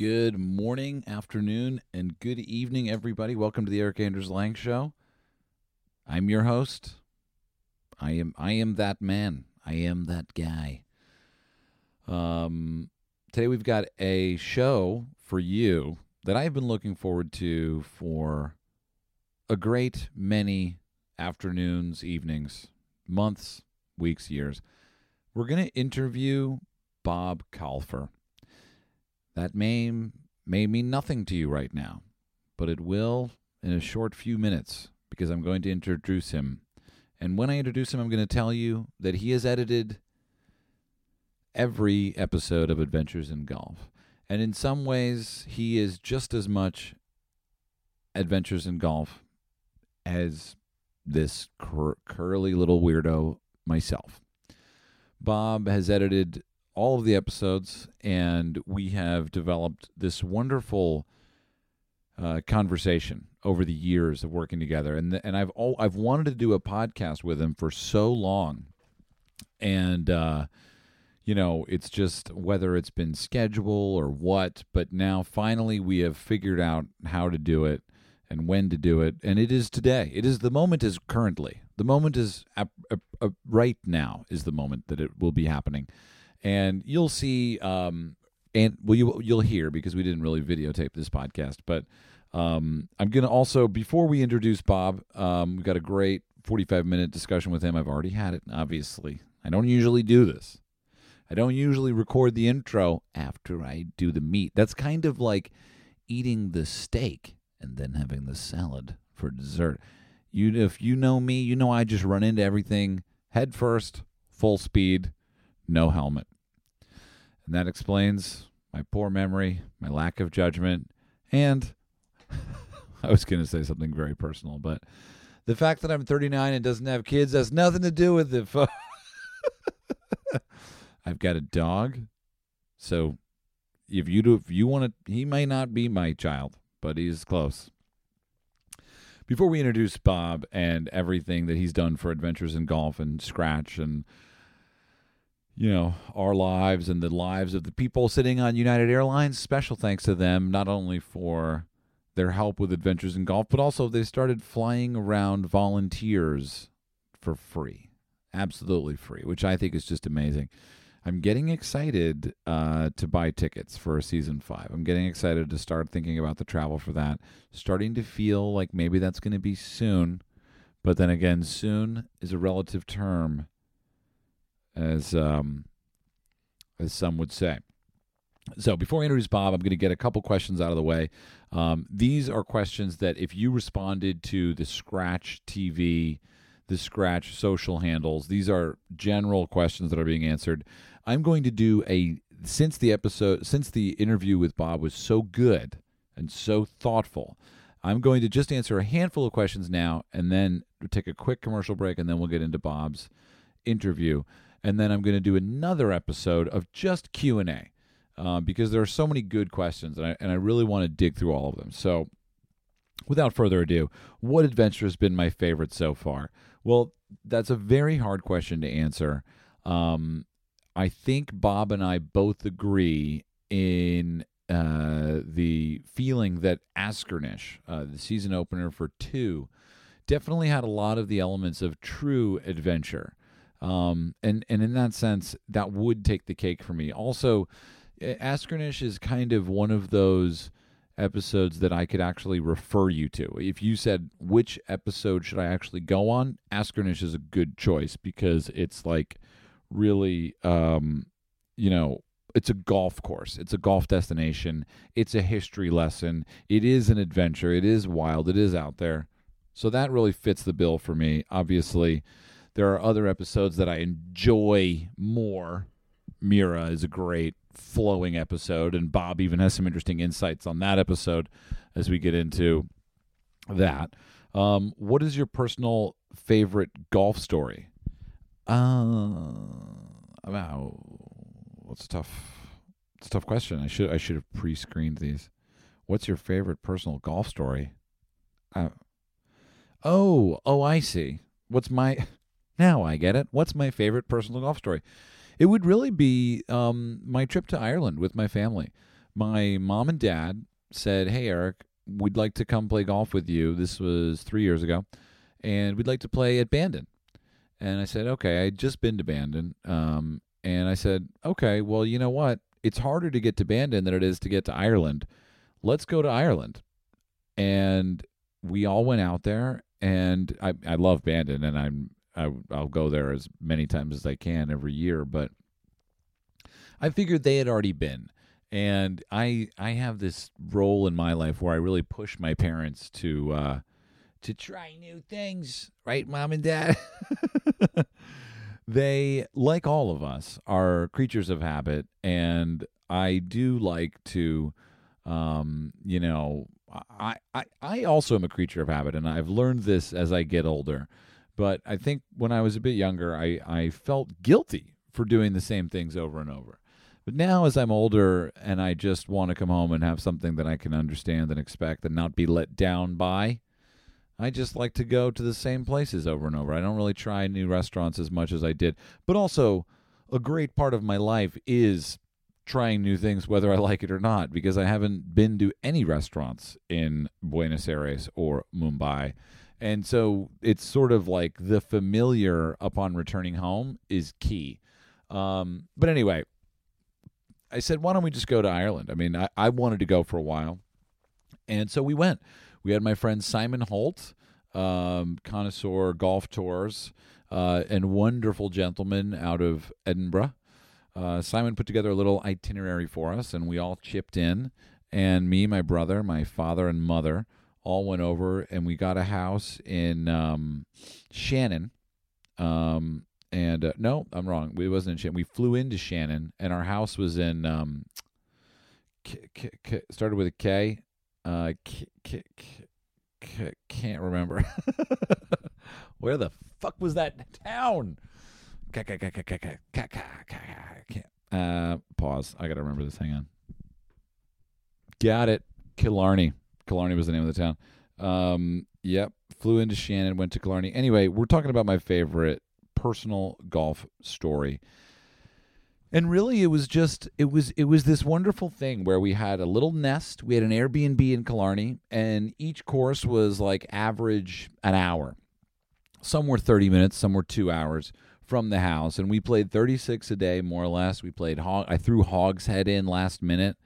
Good morning, afternoon, and good evening, everybody. Welcome to the Erik Anders Lang Show. I'm your host. I am I am that man. I am that guy. Um, today we've got a show for you that I've been looking forward to for a great many afternoons, evenings, months, weeks, years. We're going to interview Bob Kalfur. That name may mean nothing to you right now, but it will in a short few minutes because I'm going to introduce him. And when I introduce him, I'm going to tell you that he has edited every episode of Adventures in Golf. And in some ways, he is just as much Adventures in Golf as this cur- curly little weirdo myself. Bob has edited all of the episodes, and we have developed this wonderful uh, conversation over the years of working together. And and I've all, I've wanted to do a podcast with him for so long, and uh, you know, it's just whether it's been schedule or what. But now finally, we have figured out how to do it and when to do it, and it is today. It is the moment is currently. The moment is uh, uh, right now is the moment that it will be happening and you'll see um and well you you'll hear because we didn't really videotape this podcast but um i'm gonna also before we introduce bob um we've got a great 45 minute discussion with him. I've already had it obviously. I don't usually do this. I don't usually record the intro after i do the meat. That's kind of like eating the steak and then having the salad for dessert. You if you know me you know i just run into everything head first full speed no helmet. And that explains my poor memory, my lack of judgment, and I was going to say something very personal, but the fact that I'm 39 and doesn't have kids has nothing to do with it. I've got a dog, so if you do, if you want to, he may not be my child, but he's close. Before we introduce Bob and everything that he's done for Adventures in Golf and Skratch and you know, our lives and the lives of the people sitting on United Airlines. Special thanks to them, not only for their help with adventures in golf, but also they started flying around volunteers for free. Absolutely free, which I think is just amazing. I'm getting excited uh, to buy tickets for season five. I'm getting excited to start thinking about the travel for that. Starting to feel like maybe that's going to be soon. But then again, soon is a relative term as um, as some would say. So before I introduce Bob, I'm going to get a couple questions out of the way. Um, these are questions that if you responded to the Skratch TV, the Skratch social handles, these are general questions that are being answered. I'm going to do a since the episode since the interview with Bob was so good and so thoughtful. I'm going to just answer a handful of questions now and then take a quick commercial break and then we'll get into Bob's interview and then I'm going to do another episode of just Q and A uh, because there are so many good questions, and I and I really want to dig through all of them. So, without further ado, what adventure has been my favorite so far? Well, that's a very hard question to answer. Um, I think Bob and I both agree in uh, the feeling that Askernish, uh, the season opener for two, definitely had a lot of the elements of true adventure. Um, and and in that sense, that would take the cake for me. Also, Askernish is kind of one of those episodes that I could actually refer you to. If you said which episode should I actually go on, Askernish is a good choice because it's like really, um, you know, it's a golf course. It's a golf destination. It's a history lesson. It is an adventure. It is wild. It is out there. So that really fits the bill for me. Obviously, there are other episodes that I enjoy more. Miura is a great flowing episode, and Bob even has some interesting insights on that episode as we get into that. Um, what is your personal favorite golf story? Uh, wow, what's a tough? It's a tough question. I should I should have pre-screened these. What's your favorite personal golf story? Uh, oh, oh, I see. What's my now I get it. What's my favorite personal golf story? It would really be um, my trip to Ireland with my family. my mom and dad said, "Hey, Erik, we'd like to come play golf with you." This was three years ago, and we'd like to play at Bandon. And I said, "Okay." I'd just been to Bandon, um, and I said, "Okay, well, you know what? It's harder to get to Bandon than it is to get to Ireland. Let's go to Ireland." And we all went out there, and I I love Bandon, and I'm I, I'll go there as many times as I can every year, but I figured they had already been and I I have this role in my life where I really push my parents to uh, to try new things, right, mom and dad? they, like all of us, are creatures of habit, and I do like to, um, you know, I, I I also am a creature of habit, and I've learned this as I get older. But I think when I was a bit younger, I I felt guilty for doing the same things over and over. But now, as I'm older and I just want to come home and have something that I can understand and expect and not be let down by, I just like to go to the same places over and over. I don't really try new restaurants as much as I did. But also, a great part of my life is trying new things, whether I like it or not, because I haven't been to any restaurants in Buenos Aires or Mumbai. And so it's sort of like the familiar upon returning home is key. Um, but anyway, I said, why don't we just go to Ireland? I mean, I, I wanted to go for a while. And so we went. We had my friend Simon Holt, um, connoisseur golf tours, uh, and wonderful gentleman out of Edinburgh. Uh, Simon put together a little itinerary for us, and we all chipped in. And me, my brother, my father, and mother all went over, and we got a house in um, Shannon. Um, and uh, no, I'm wrong. We wasn't in Shannon. We flew into Shannon, and our house was in um, K- K- K- started with a K. Uh, can't remember. Where the fuck was that town? Uh, pause. I gotta remember this. Hang on. Got it. Killarney. Killarney was the name of the town. Um, yep. Flew into Shannon, went to Killarney. Anyway, we're talking about my favorite personal golf story. And really it was just it was it was this wonderful thing where we had a little nest, we had an Airbnb in Killarney, and each course was like average an hour. Some were 30 minutes, some were 2 hours from the house and we played 36 a day more or less. We played hog I threw Hogshead in last minute.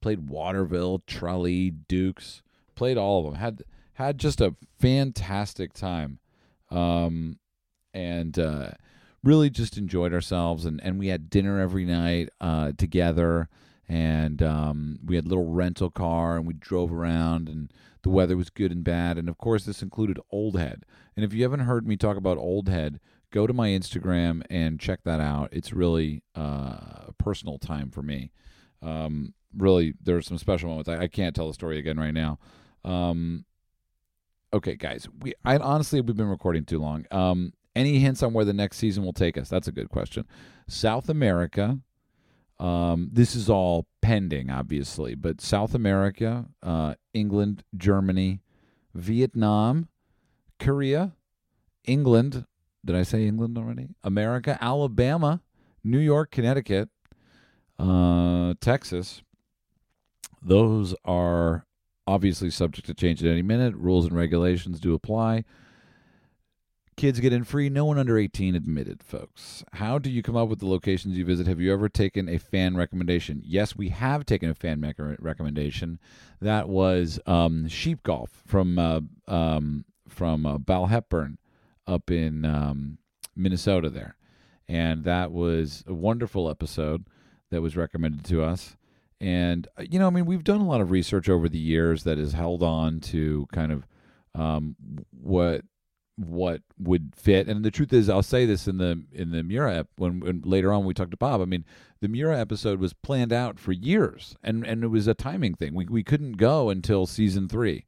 Played Waterville, Tralee, Dooks, played all of them. Had had just a fantastic time. Um, and uh, really just enjoyed ourselves. And, and we had dinner every night uh, together. And um, we had little rental car and we drove around and the weather was good and bad. And of course, this included Old Head. And if you haven't heard me talk about Old Head, go to my Instagram and check that out. It's really uh, a personal time for me. Um, really, there are some special moments. I, I, can't tell the story again right now. Um, okay, guys, we I honestly we've been recording too long. Um, any hints on where the next season will take us? That's a good question. South America. Um, this is all pending, obviously, but South America, uh, England, Germany, Vietnam, Korea, England. Did I say England already? America, Alabama, New York, Connecticut, uh, Texas. Those are obviously subject to change at any minute. Rules and regulations do apply. Kids get in free. No one under 18 admitted, folks. How do you come up with the locations you visit? Have you ever taken a fan recommendation? Yes, we have taken a fan recommendation. That was um, Sheep Golf from uh, um, from uh, Bal Hepburn up in um, Minnesota there. And that was a wonderful episode that was recommended to us. And, uh, you know, I mean, we've done a lot of research over the years that has held on to kind of um, what what would fit. And the truth is, I'll say this in the in the Miura ep, when, when later on we talked to Bob. I mean, the Miura episode was planned out for years, and and it was a timing thing. We we couldn't go until season three,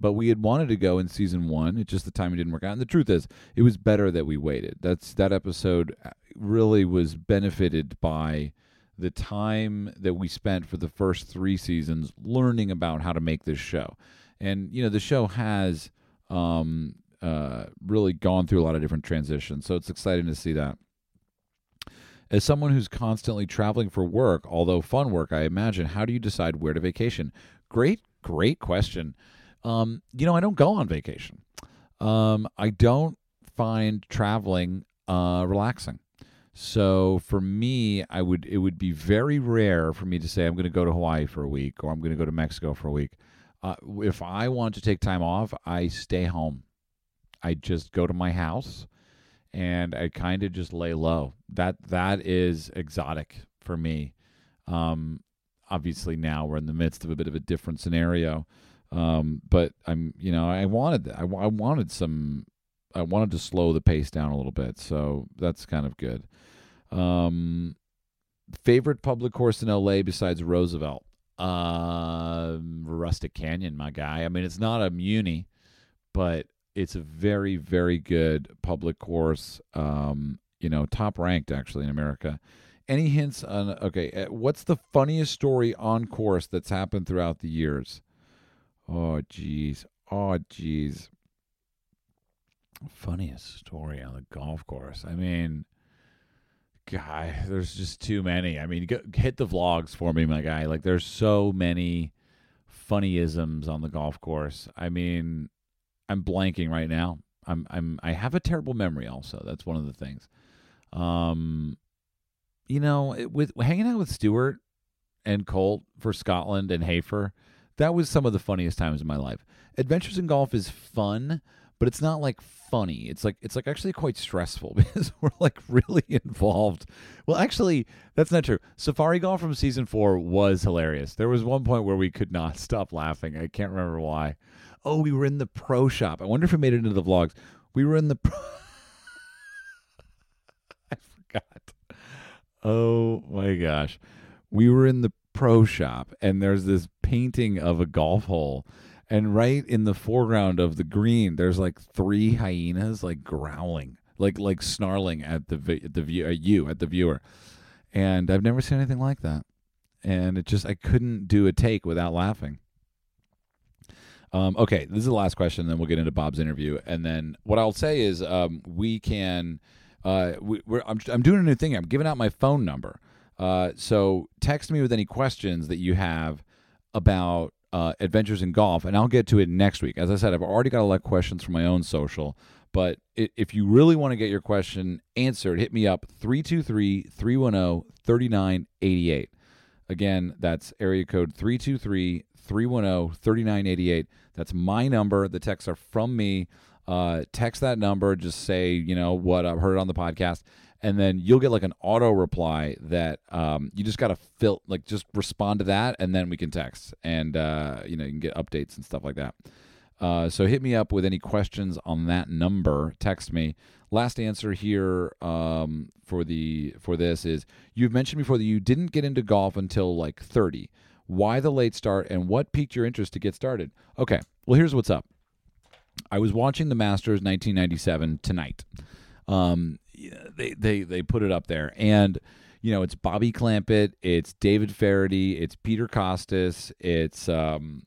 but we had wanted to go in season one. It just the timing didn't work out. And the truth is, it was better that we waited. That's that episode uh, really was benefited by the time that we spent for the first three seasons learning about how to make this show. And you know, the show has um, uh, really gone through a lot of different transitions. So it's exciting to see that. As someone who's constantly traveling for work, although fun work, I imagine, how do you decide where to vacation? Great, great question. Um, you know, I don't go on vacation. Um, I don't find traveling uh, relaxing. So for me, I would it would be very rare for me to say I'm going to go to Hawaii for a week or I'm going to go to Mexico for a week. Uh, if I want to take time off, I stay home. I just go to my house and I kind of just lay low. That that is exotic for me. Um, obviously now we're in the midst of a bit of a different scenario. Um, but I'm, you know, I wanted, I, I wanted some, I wanted to slow the pace down a little bit. So that's kind of good. Um, favorite public course in LA besides Roosevelt? Uh, Rustic Canyon, my guy. I mean, it's not a Muni, but it's a very, very good public course. Um, you know, top ranked actually in America. Any hints on okay? uh, What's the funniest story on course that's happened throughout the years? Oh, jeez. Oh, jeez. Funniest story on the golf course. I mean, guy, there's just too many. I mean, go, hit the vlogs for me, my guy. Like, there's so many funnyisms on the golf course. I mean, I'm blanking right now. I'm I'm I have a terrible memory. Also, that's one of the things. Um, you know, it, with hanging out with Stewart and Colt for Scotland and Hafer, that was some of the funniest times in my life. Adventures in Golf is fun, but it's not like funny. It's like it's like actually quite stressful because we're like really involved. Well, actually, that's not true. Safari Golf from season 4 was hilarious. There was one point where we could not stop laughing. I can't remember why. Oh, we were in the pro shop. I wonder if we made it into the vlogs. We were in the pro I forgot. Oh my gosh. We were in the pro shop and there's this painting of a golf hole and right in the foreground of the green there's like three hyenas like growling like like snarling at the at the view at you at the viewer. And i've never seen anything like that. And it just i couldn't do a take without laughing. Um, okay this is the last question then we'll get into bob's interview. And then what i'll say is um, we can uh, we, we're, I'm, I'm doing a new thing. I'm giving out my phone number. Uh, so text me with any questions that you have about uh, adventures in golf, and I'll get to it next week. As I said, I've already got a lot of questions from my own social, but if you really want to get your question answered, hit me up 323 310 3988. Again, that's area code 323 310 3988. That's my number. The texts are from me. Uh, text that number. Just say, you know, what I've heard on the podcast and then you'll get like an auto reply that um, you just got to fill like just respond to that and then we can text and uh, you know you can get updates and stuff like that. Uh, so hit me up with any questions on that number. Text me. Last answer here um, for the for this is you've mentioned before that you didn't get into golf until like 30 why the late start and what piqued your interest to get started? Okay well here's what's up. I was watching the masters 1997 tonight. Um, they they they put it up there, and you know it's Bobby Clampett, it's David Feherty, it's Peter Kostis, it's um,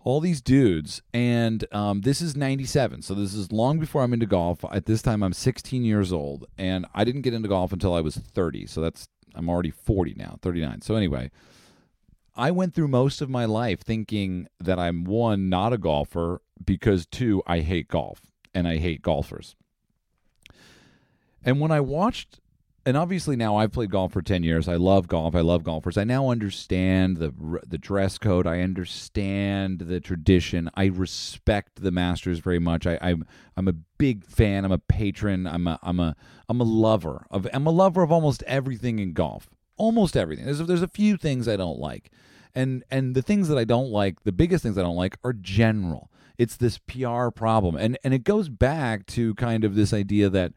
all these dudes, and um, this is '97, so this is long before I'm into golf. At this time, I'm 16 years old, and I didn't get into golf until I was 30. So that's I'm already 40 now, 39. So anyway. I went through most of my life thinking that I'm one, not a golfer, because two, I hate golf and I hate golfers. And when I watched, and obviously now I've played golf for ten years. I love golf. I love golfers. I now understand the the dress code. I understand the tradition. I respect the Masters very much. I, I'm I'm a big fan. I'm a patron. I'm a I'm a I'm a lover of. I'm a lover of almost everything in golf. Almost everything. There's there's a few things I don't like, and and the things that I don't like, the biggest things I don't like, are general. It's this PR problem, and and it goes back to kind of this idea that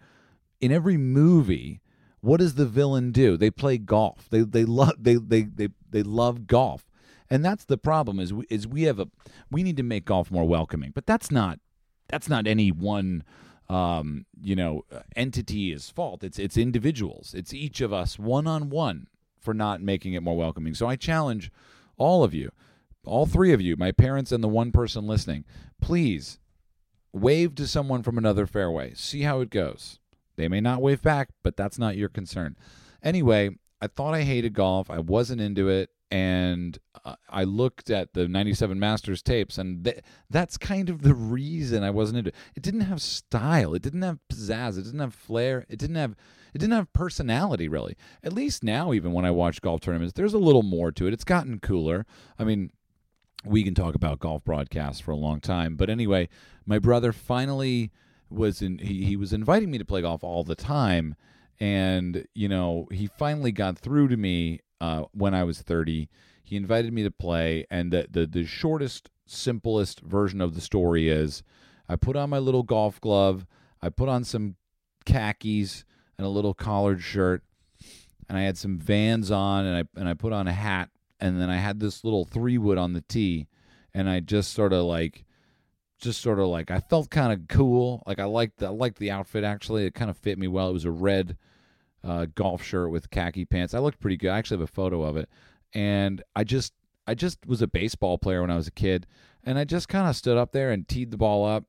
in every movie, what does the villain do? They play golf. They they love they they they they love golf. And that's the problem is we, is we have a we need to make golf more welcoming. But that's not that's not any one um, you know entity's fault. It's it's individuals. It's each of us one on one for not making it more welcoming. So I challenge all of you, all three of you, my parents and the one person listening, please wave to someone from another fairway. See how it goes. They may not wave back, but that's not your concern. Anyway, I thought I hated golf. I wasn't into it. And I looked at the 97 Masters tapes, and th- that's kind of the reason I wasn't into it. It didn't have style. It didn't have pizzazz. It didn't have flair. It didn't have it didn't have personality really. At least now, even when I watch golf tournaments, there's a little more to it. It's gotten cooler. I mean, we can talk about golf broadcasts for a long time, but anyway, my brother finally was in. He, he was inviting me to play golf all the time, and you know he finally got through to me uh, when I was 30. He invited me to play, and the, the the shortest, simplest version of the story is, I put on my little golf glove, I put on some khakis and a little collared shirt, and I had some Vans on, and I and I put on a hat, and then I had this little three wood on the tee, and I just sort of like just sort of like I felt kind of cool. Like I liked the, I liked the outfit actually. It kind of fit me well. It was a red uh, golf shirt with khaki pants. I looked pretty good. I actually have a photo of it. And I just I just was a baseball player when I was a kid, and I just kind of stood up there and teed the ball up.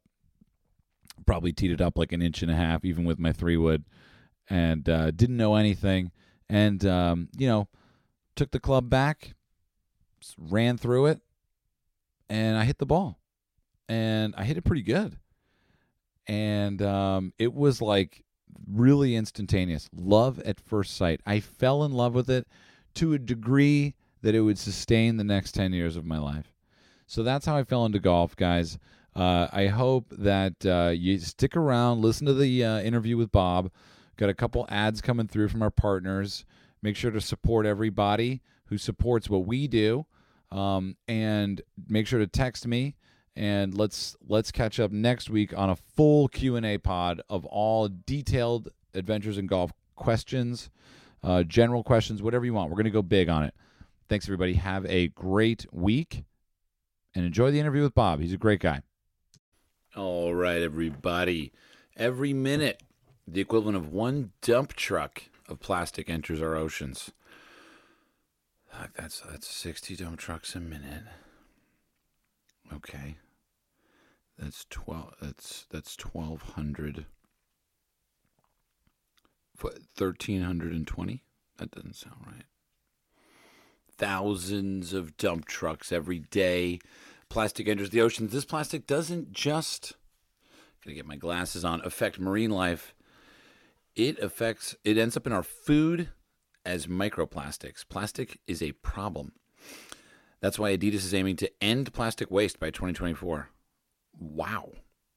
Probably teed it up like an inch and a half, even with my three wood, and uh, didn't know anything. And um, you know, took the club back, ran through it, and I hit the ball, and I hit it pretty good. And um, it was like really instantaneous. Love at first sight. I fell in love with it to a degree that it would sustain the next 10 years of my life. So that's how I fell into golf, guys. Uh, I hope that uh, you stick around, listen to the uh, interview with Bob. Got a couple ads coming through from our partners. Make sure to support everybody who supports what we do, um, and make sure to text me. And let's let's catch up next week on a full Q and A pod of all detailed adventures in golf questions, uh, general questions, whatever you want. We're gonna go big on it. Thanks everybody. Have a great week, and enjoy the interview with Bob. He's a great guy. All right, everybody. Every minute the equivalent of one dump truck of plastic enters our oceans. That's that's 60 dump trucks a minute. Okay. That's 12 that's that's 1200 1320. That doesn't sound right. Thousands of dump trucks every day. Plastic enters the oceans. This plastic doesn't just to get my glasses on affect marine life it affects it ends up in our food as microplastics. Plastic is a problem. That's why Adidas is aiming to end plastic waste by 2024. Wow.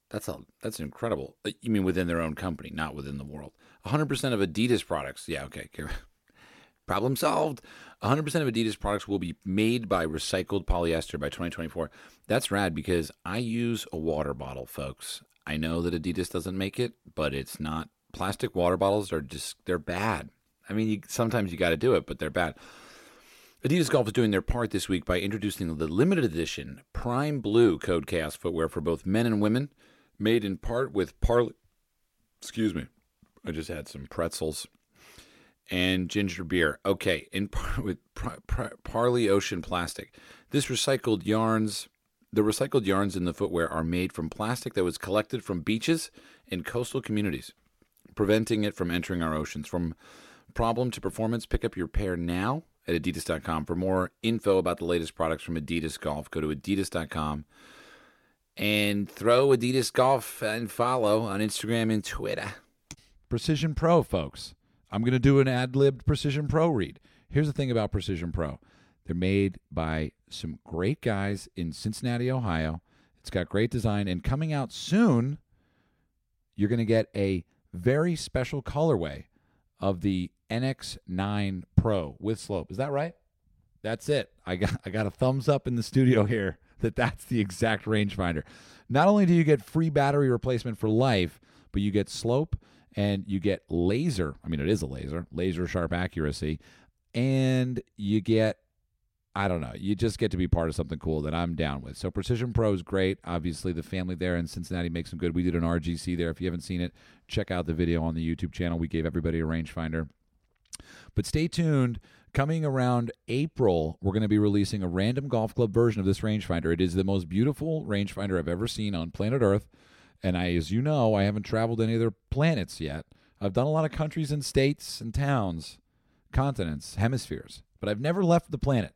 That's a that's incredible. Uh, you mean within their own company, not within the world. 100% of Adidas products. Yeah, okay. Problem solved. 100% of Adidas products will be made by recycled polyester by 2024. That's rad because I use a water bottle, folks. I know that Adidas doesn't make it, but it's not plastic water bottles are just they're bad. I mean, you, sometimes you got to do it, but they're bad. Adidas Golf is doing their part this week by introducing the limited edition Prime Blue Code Chaos footwear for both men and women, made in part with Parley. Excuse me, I just had some pretzels and ginger beer. Okay, in part with Parley Ocean plastic. This recycled yarns, the recycled yarns in the footwear are made from plastic that was collected from beaches and coastal communities preventing it from entering our oceans. From problem to performance, pick up your pair now at adidas.com. For more info about the latest products from Adidas Golf, go to adidas.com and throw Adidas Golf and follow on Instagram and Twitter. Precision Pro, folks. I'm going to do an ad libbed Precision Pro read. Here's the thing about Precision Pro they're made by some great guys in Cincinnati, Ohio. It's got great design, and coming out soon, you're going to get a very special colorway of the NX9 Pro with slope. Is that right? That's it. I got I got a thumbs up in the studio here that that's the exact rangefinder. Not only do you get free battery replacement for life, but you get slope and you get laser. I mean, it is a laser, laser sharp accuracy, and you get I don't know. You just get to be part of something cool that I'm down with. So Precision Pro is great. Obviously, the family there in Cincinnati makes them good. We did an RGC there. If you haven't seen it, check out the video on the YouTube channel. We gave everybody a rangefinder. But stay tuned. Coming around April, we're going to be releasing a random golf club version of this rangefinder. It is the most beautiful rangefinder I've ever seen on planet Earth. And I, as you know, I haven't traveled any other planets yet. I've done a lot of countries and states and towns, continents, hemispheres, but I've never left the planet.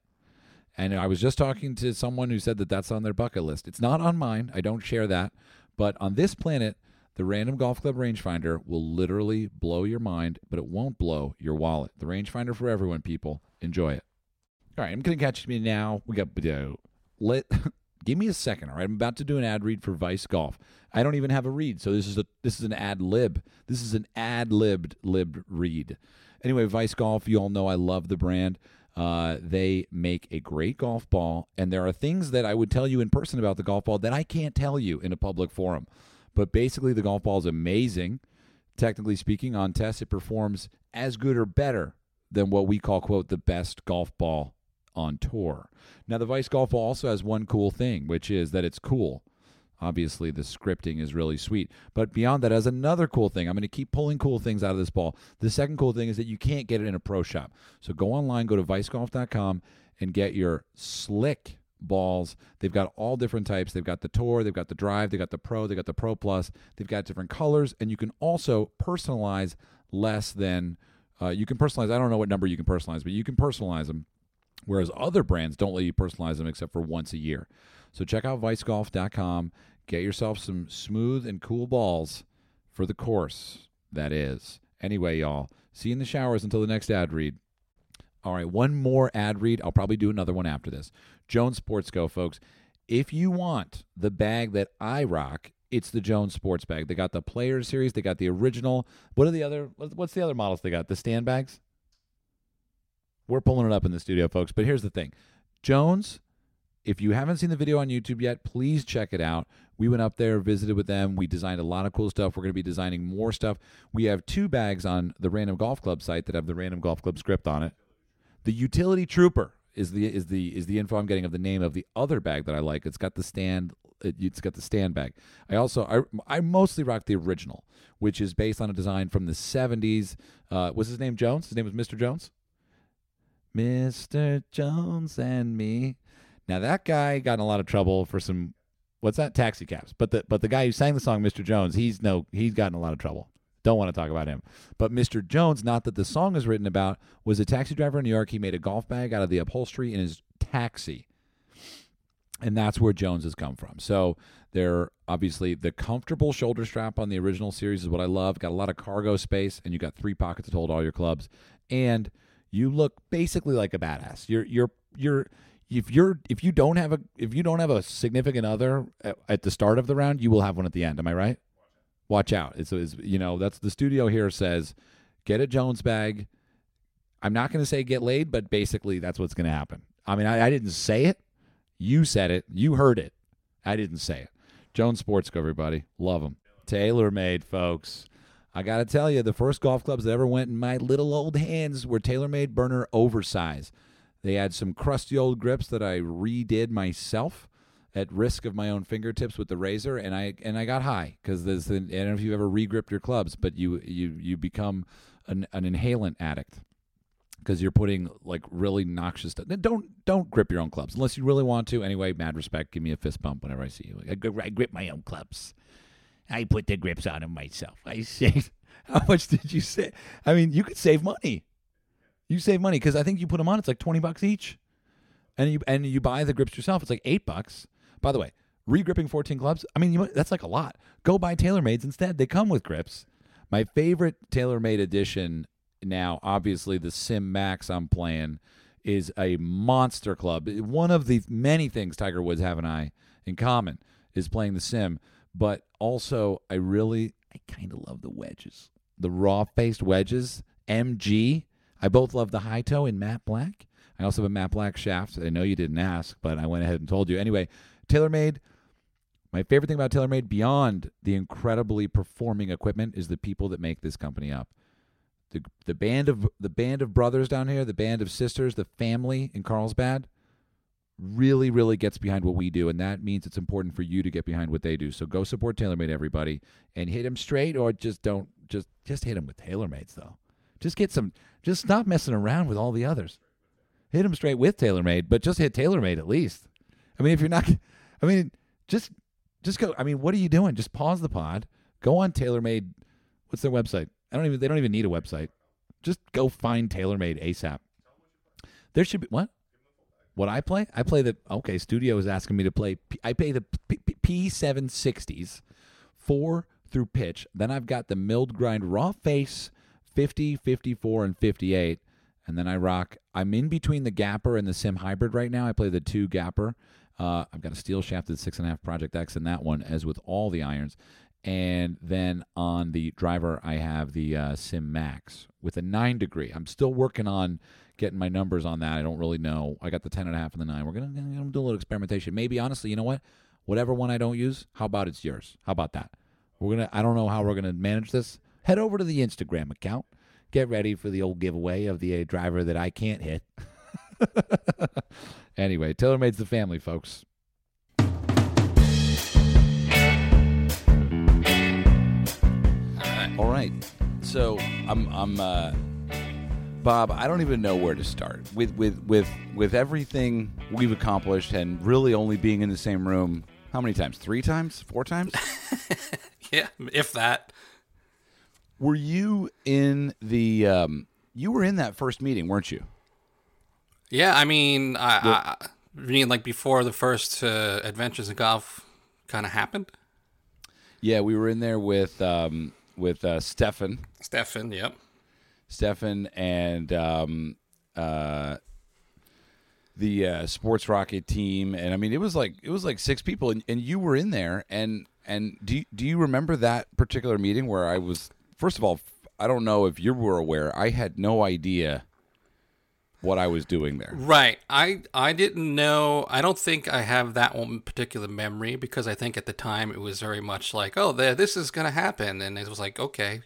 And I was just talking to someone who said that that's on their bucket list. It's not on mine. I don't share that. But on this planet, the Random Golf Club rangefinder will literally blow your mind, but it won't blow your wallet. The rangefinder for everyone, people. Enjoy it. All right, I'm going to catch me now. We got let give me a second. All right, I'm about to do an ad read for Vice Golf. I don't even have a read, so this is a this is an ad lib. This is an ad libbed libbed read. Anyway, Vice Golf, you all know I love the brand. Uh, they make a great golf ball, and there are things that I would tell you in person about the golf ball that I can't tell you in a public forum. But basically, the golf ball is amazing. Technically speaking, on tests, it performs as good or better than what we call, quote, the best golf ball on tour. Now, the Vice Golf Ball also has one cool thing, which is that it's cool. Obviously, the scripting is really sweet. But beyond that, as another cool thing, I'm going to keep pulling cool things out of this ball. The second cool thing is that you can't get it in a pro shop. So go online, go to vicegolf.com, and get your slick balls. They've got all different types. They've got the Tour, they've got the Drive, they've got the Pro, they've got the Pro Plus. They've got different colors, and you can also personalize less than. Uh, you can personalize. I don't know what number you can personalize, but you can personalize them. Whereas other brands don't let you personalize them except for once a year. So check out vicegolf.com. Get yourself some smooth and cool balls for the course, that is. Anyway, y'all, see you in the showers until the next ad read. All right, one more ad read. I'll probably do another one after this. Jones Sports Co, folks. If you want the bag that I rock, it's the Jones Sports bag. They got the Players Series. They got the original. What are the other? What's the other models they got? The stand bags. We're pulling it up in the studio, folks. But here's the thing, Jones. If you haven't seen the video on YouTube yet, please check it out. We went up there, visited with them. We designed a lot of cool stuff. We're going to be designing more stuff. We have two bags on the Random Golf Club site that have the Random Golf Club script on it. The Utility Trooper is the is the is the info I'm getting of the name of the other bag that I like. It's got the stand. It, has got the stand bag. I also I I mostly rock the original, which is based on a design from the 70s. Uh, was his name Jones? His name was Mr. Jones. Mr. Jones and me. Now that guy got in a lot of trouble for some what's that taxi cabs. But the but the guy who sang the song Mr. Jones, he's no he's gotten a lot of trouble. Don't want to talk about him. But Mr. Jones, not that the song is written about, was a taxi driver in New York. He made a golf bag out of the upholstery in his taxi. And that's where Jones has come from. So they're obviously the comfortable shoulder strap on the original series is what I love. Got a lot of cargo space, and you got three pockets to hold all your clubs. And you look basically like a badass. You're you're you're if you're if you don't have a if you don't have a significant other at, at the start of the round, you will have one at the end. Am I right? Watch out. It's, it's you know that's the studio here says get a Jones bag. I'm not going to say get laid, but basically that's what's going to happen. I mean, I, I, didn't say it. You said it. You heard it. I didn't say it. Jones Sports Co, everybody. Love them. TaylorMade, folks. I got to tell you, the first golf clubs that ever went in my little old hands were TaylorMade Burner Oversize. They had some crusty old grips that I redid myself at risk of my own fingertips with the razor, and I and I got high because I don't know if you've ever regripped your clubs, but you you you become an, an inhalant addict because you're putting like really noxious stuff. Don't don't grip your own clubs unless you really want to. Anyway, mad respect. Give me a fist bump whenever I see you. I, I grip my own clubs. I put the grips on them myself. I saved. How much did you say? I mean, you could save money. You save money because I think you put them on. It's like twenty bucks each, and you and you buy the grips yourself. It's like eight bucks. By the way, regripping 14 clubs, I mean, you, that's like a lot. Go buy TaylorMades instead. They come with grips. My favorite TaylorMade edition now, obviously, the Sim Max I'm playing is a monster club. One of the many things Tiger Woods have and I in common is playing the Sim, but also I really, I kind of love the wedges. The raw faced wedges, MG. I both love the high toe in matte black. I also have a matte black shaft. I know you didn't ask, but I went ahead and told you. Anyway, TaylorMade, my favorite thing about TaylorMade, beyond the incredibly performing equipment, is the people that make this company up. The, the band of the band of brothers down here, the band of sisters, the family in Carlsbad, really, really gets behind what we do, and that means it's important for you to get behind what they do. So go support TaylorMade, everybody, and hit them straight, or just don't just just hit them with TaylorMades though. Just get some. Just stop messing around with all the others. Hit them straight with TaylorMade, but just hit TaylorMade at least. I mean, if you're not I mean, just just go. I mean, what are you doing? Just pause the pod. Go on TaylorMade. What's their website? I don't even. They don't even need a website. Just go find TaylorMade ASAP. There should be what? What I play? I play the okay. Studio is asking me to play. P- I play the P seven sixties, four through pitch. Then I've got the milled grind raw face 50, 54, and 58. And then I rock. I'm in between the GAPR and the Sim Hybrid right now. I play the two GAPR. Uh, I've got a steel shafted six and a half Project X in that one, as with all the irons. And then on the driver, I have the uh, Sim Max with a nine degree. I'm still working on getting my numbers on that. I don't really know. I got the ten and a half and the nine. We're gonna, gonna do a little experimentation. Maybe honestly, you know what? Whatever one I don't use, how about it's yours? How about that? We're gonna. I don't know how we're gonna manage this. Head over to the Instagram account. Get ready for the old giveaway of the uh, driver that I can't hit. anyway, TaylorMade's the family, folks. All right. So I'm I'm uh, Bob. I don't even know where to start with with with with everything we've accomplished and really only being in the same room. How many times? Three times? Four times? yeah, if that. Were you in the? Um, you were in that first meeting, weren't you? Yeah, I mean, I, I, I mean, like before the first uh, Adventures in Golf kind of happened. Yeah, we were in there with um, with uh, Stefan. Stefan, yep. Stefan and um, uh, the uh, Sports Rocket team, and I mean, it was like it was like six people, and, and you were in there. And and do you, do you remember that particular meeting where I was? First of all, I don't know if you were aware. I had no idea what I was doing there. Right. I I didn't know. I don't think I have that one particular memory because I think at the time it was very much like, oh, this is going to happen, and it was like, okay,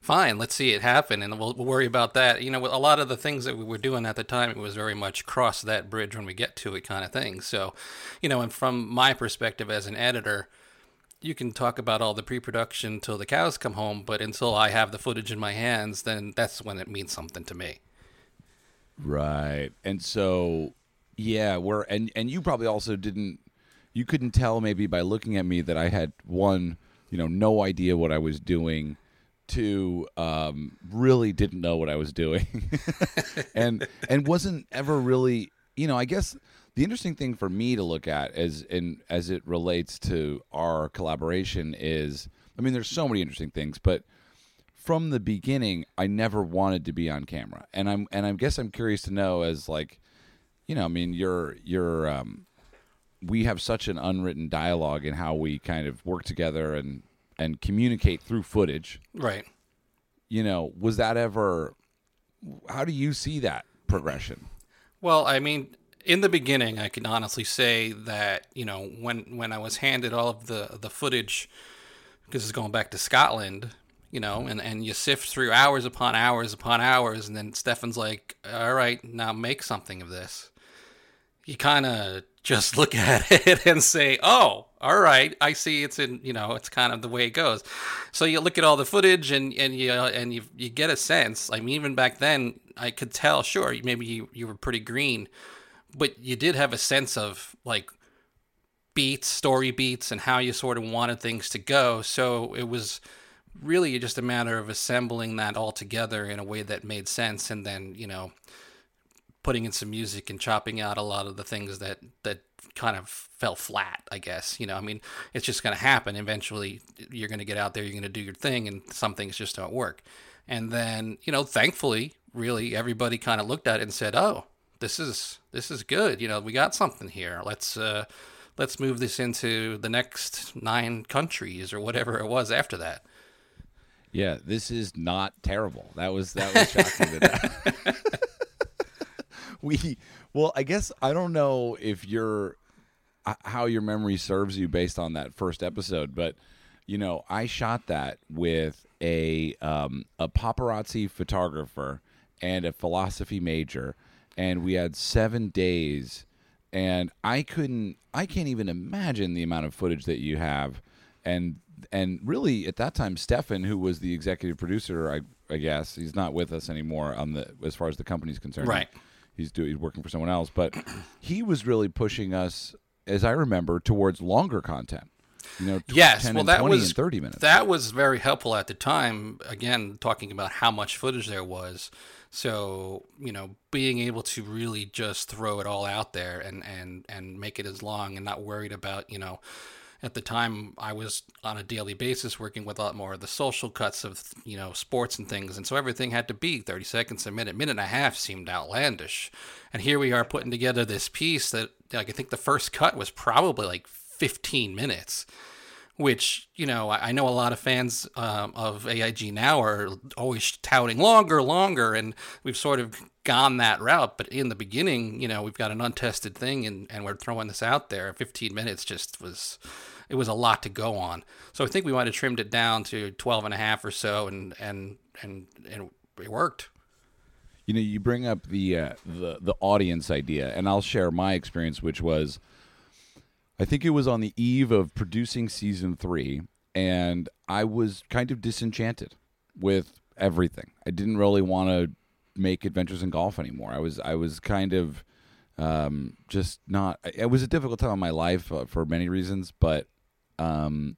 fine, let's see it happen, and we'll, we'll, worry about that. You know, a lot of the things that we were doing at the time, it was very much cross that bridge when we get to it, kind of thing. So, you know, and from my perspective as an editor. You can talk about all the pre-production till the cows come home, but until I have the footage in my hands, then that's when it means something to me. Right. And so yeah, we're and and you probably also didn't you couldn't tell maybe by looking at me that I had one, you know, no idea what I was doing to um, really didn't know what I was doing, and and wasn't ever really, you know. I guess the interesting thing for me to look at as in as it relates to our collaboration is, I mean, there's so many interesting things, but from the beginning, I never wanted to be on camera, and I'm and I guess I'm curious to know as like, you know, I mean, you're you're um, we have such an unwritten dialogue in how we kind of work together and and communicate through footage, right? You know, was that ever? How do you see that progression? Well, I mean, in the beginning, I can honestly say that you know when when I was handed all of the the footage, because it's going back to Scotland, you know, and, and you sift through hours upon hours upon hours, and then Stefan's like, all right, now make something of this. You kind of just look at it and say, oh, all right, I see it's in, you know, it's kind of the way it goes. So you look at all the footage and, and you, and you, you get a sense. I mean, even back then, I could tell, sure, maybe you, you were pretty green, but you did have a sense of like beats, story beats, and how you sort of wanted things to go. So it was, really just a matter of assembling that all together in a way that made sense and then you know putting in some music and chopping out a lot of the things that that kind of fell flat i guess you know i mean it's just going to happen. Eventually you're going to get out there you're going to do your thing and some things just don't work. And then you know thankfully really everybody kind of looked at it and said oh this is this is good you know we got something here. Let's uh let's move this into the next nine countries or whatever it was after that yeah, this is not terrible. That was that was shocking. that we well, I guess I don't know if you're uh, how your memory serves you based on that first episode, but you know, I shot that with a um, a paparazzi photographer and a philosophy major, and we had seven days, and I couldn't, I can't even imagine the amount of footage that you have, and and really at that time, Stefan, who was the executive producer, I, I guess he's not with us anymore on the as far as the company's concerned. Right. He's doing he's working for someone else, but he was really pushing us, as I remember, towards longer content. You know, tw- Yes, 10 well, and that 20 was 30 minutes. That was very helpful at the time. Again, talking about how much footage there was. So you know, being able to really just throw it all out there and and and make it as long and not worried about you know. At the time, I was on a daily basis working with a lot more of the social cuts of you know sports and things, and so everything had to be thirty seconds a minute. Minute and a half seemed outlandish, and here we are putting together this piece that like I think the first cut was probably like fifteen minutes which you know I, know a lot of fans um, of AIG now are always touting longer, longer, and we've sort of gone that route. But in the beginning, you know, we've got an untested thing, and, and we're throwing this out there. 15 minutes just was it was a lot to go on. So I think we might have trimmed it down to 12 and a half or so, and and and and it worked. You know, you bring up the uh, the the audience idea, and I'll share my experience, which was, I think it was on the eve of producing season three, and I was kind of disenchanted with everything. I didn't really want to make Adventures in Golf anymore. I was I was kind of um, just not. It was a difficult time in my life uh, for many reasons, but um,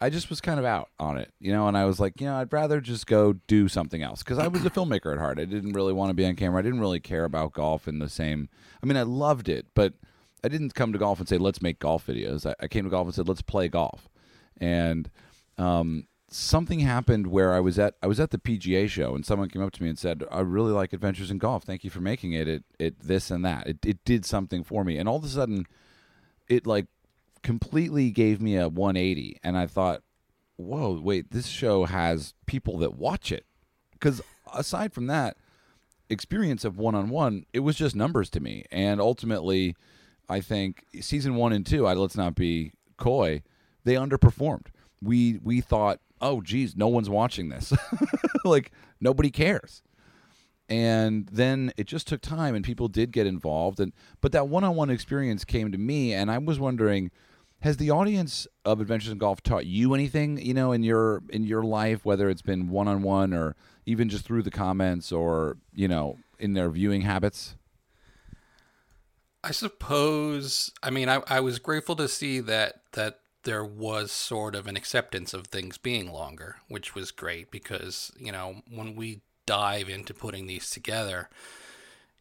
I just was kind of out on it, you know, and I was like, you know, I'd rather just go do something else because I was a filmmaker at heart. I didn't really want to be on camera. I didn't really care about golf in the same. I mean, I loved it, but I didn't come to golf and say, let's make golf videos. I, I came to golf and said, let's play golf. And um, something happened where I was at I was at the PGA show and someone came up to me and said, I really like Adventures in Golf. Thank you for making it. It it this and that. It it did something for me. And all of a sudden it like completely gave me a 180 and I thought, "Whoa, wait, this show has people that watch it." Cuz aside from that experience of one-on-one, it was just numbers to me. And ultimately, I think season 1 and 2, I let's not be coy, they underperformed. We we thought, "Oh geez, no one's watching this." like nobody cares and then it just took time and people did get involved and but that one-on-one experience came to me and i was wondering has the audience of adventures in golf taught you anything you know in your in your life whether it's been one-on-one or even just through the comments or you know in their viewing habits I suppose. I mean, I, I was grateful to see that that there was sort of an acceptance of things being longer, which was great because you know when we dive into putting these together,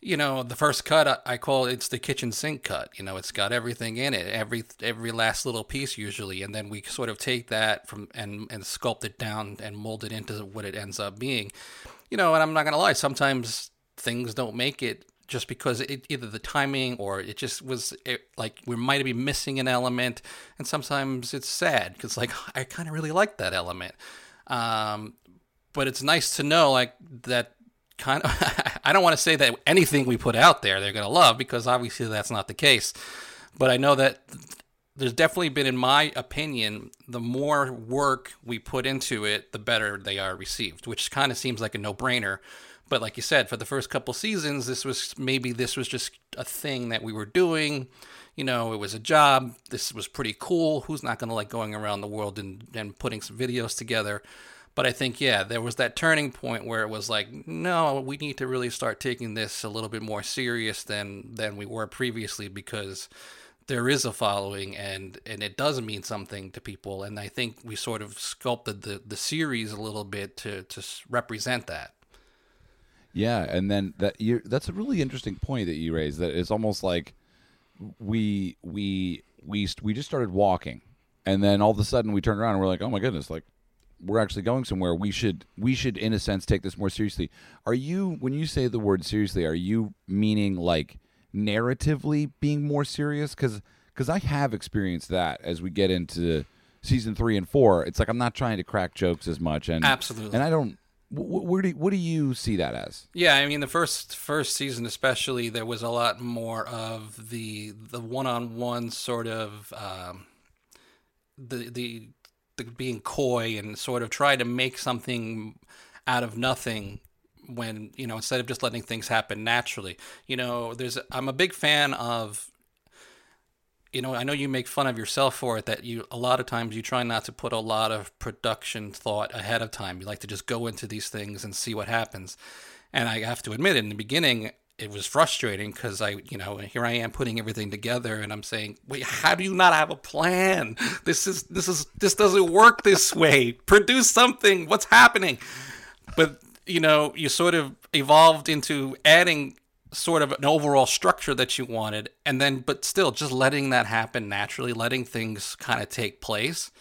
you know the first cut I, I call it's the kitchen sink cut. You know, it's got everything in it, every every last little piece usually, and then we sort of take that from and and sculpt it down and mold it into what it ends up being. You know, and I'm not gonna lie, sometimes things don't make it just because it, either the timing or it just was it, like we might be missing an element. And sometimes it's sad because like i kind of really like that element. Um, but it's nice to know like that kind of i don't want to say that anything we put out there they're going to love because obviously that's not the case. But i know that there's definitely been in my opinion the more work we put into it the better they are received which kind of seems like a no-brainer but like you said, for the first couple seasons, this was maybe this was just a thing that we were doing. You know, it was a job. This was pretty cool. Who's not going to like going around the world and, and putting some videos together? But I think, yeah, there was that turning point where it was like, no, we need to really start taking this a little bit more serious than than we were previously because there is a following and and it does mean something to people. And I think we sort of sculpted the the series a little bit to to represent that. Yeah, and then that you that's a really interesting point that you raised. That it's almost like we we we we just started walking, and then all of a sudden we turned around and we're like, oh my goodness, like we're actually going somewhere. We should we should in a sense take this more seriously. Are you when you say the word seriously? Are you meaning like narratively being more serious? Because because I have experienced that as we get into season three and four. It's like I'm not trying to crack jokes as much, and Absolutely. and I don't. Wh- Where do what do you see that as? Yeah, I mean the first first season especially there was a lot more of the the one on one sort of um, the, the the being coy and sort of try to make something out of nothing when you know instead of just letting things happen naturally. You know, there's I'm a big fan of you know, I know you make fun of yourself for it that you a lot of times you try not to put a lot of production thought ahead of time. You like to just go into these things and see what happens. And I have to admit, in the beginning, it was frustrating because I, you know, here I am putting everything together, and I'm saying, wait, how do you not have a plan? This is this is this doesn't work this way. Produce something. What's happening? But you know, you sort of evolved into adding sort of an overall structure that you wanted, and then but still just letting that happen naturally, letting things kind of take place.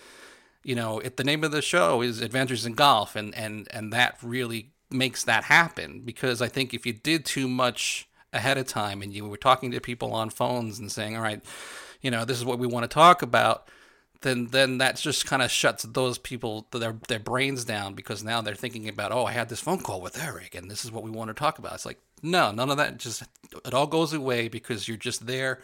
You know, if the name of the show is Adventures in Golf, and and and that really makes that happen because I think if you did too much ahead of time and you were talking to people on phones and saying, "All right, you know, this is what we want to talk about," then then that just kind of shuts those people their their brains down because now they're thinking about, "Oh, I had this phone call with Erik and this is what we want to talk about." It's like, no, none of that. Just it all goes away because you're just there,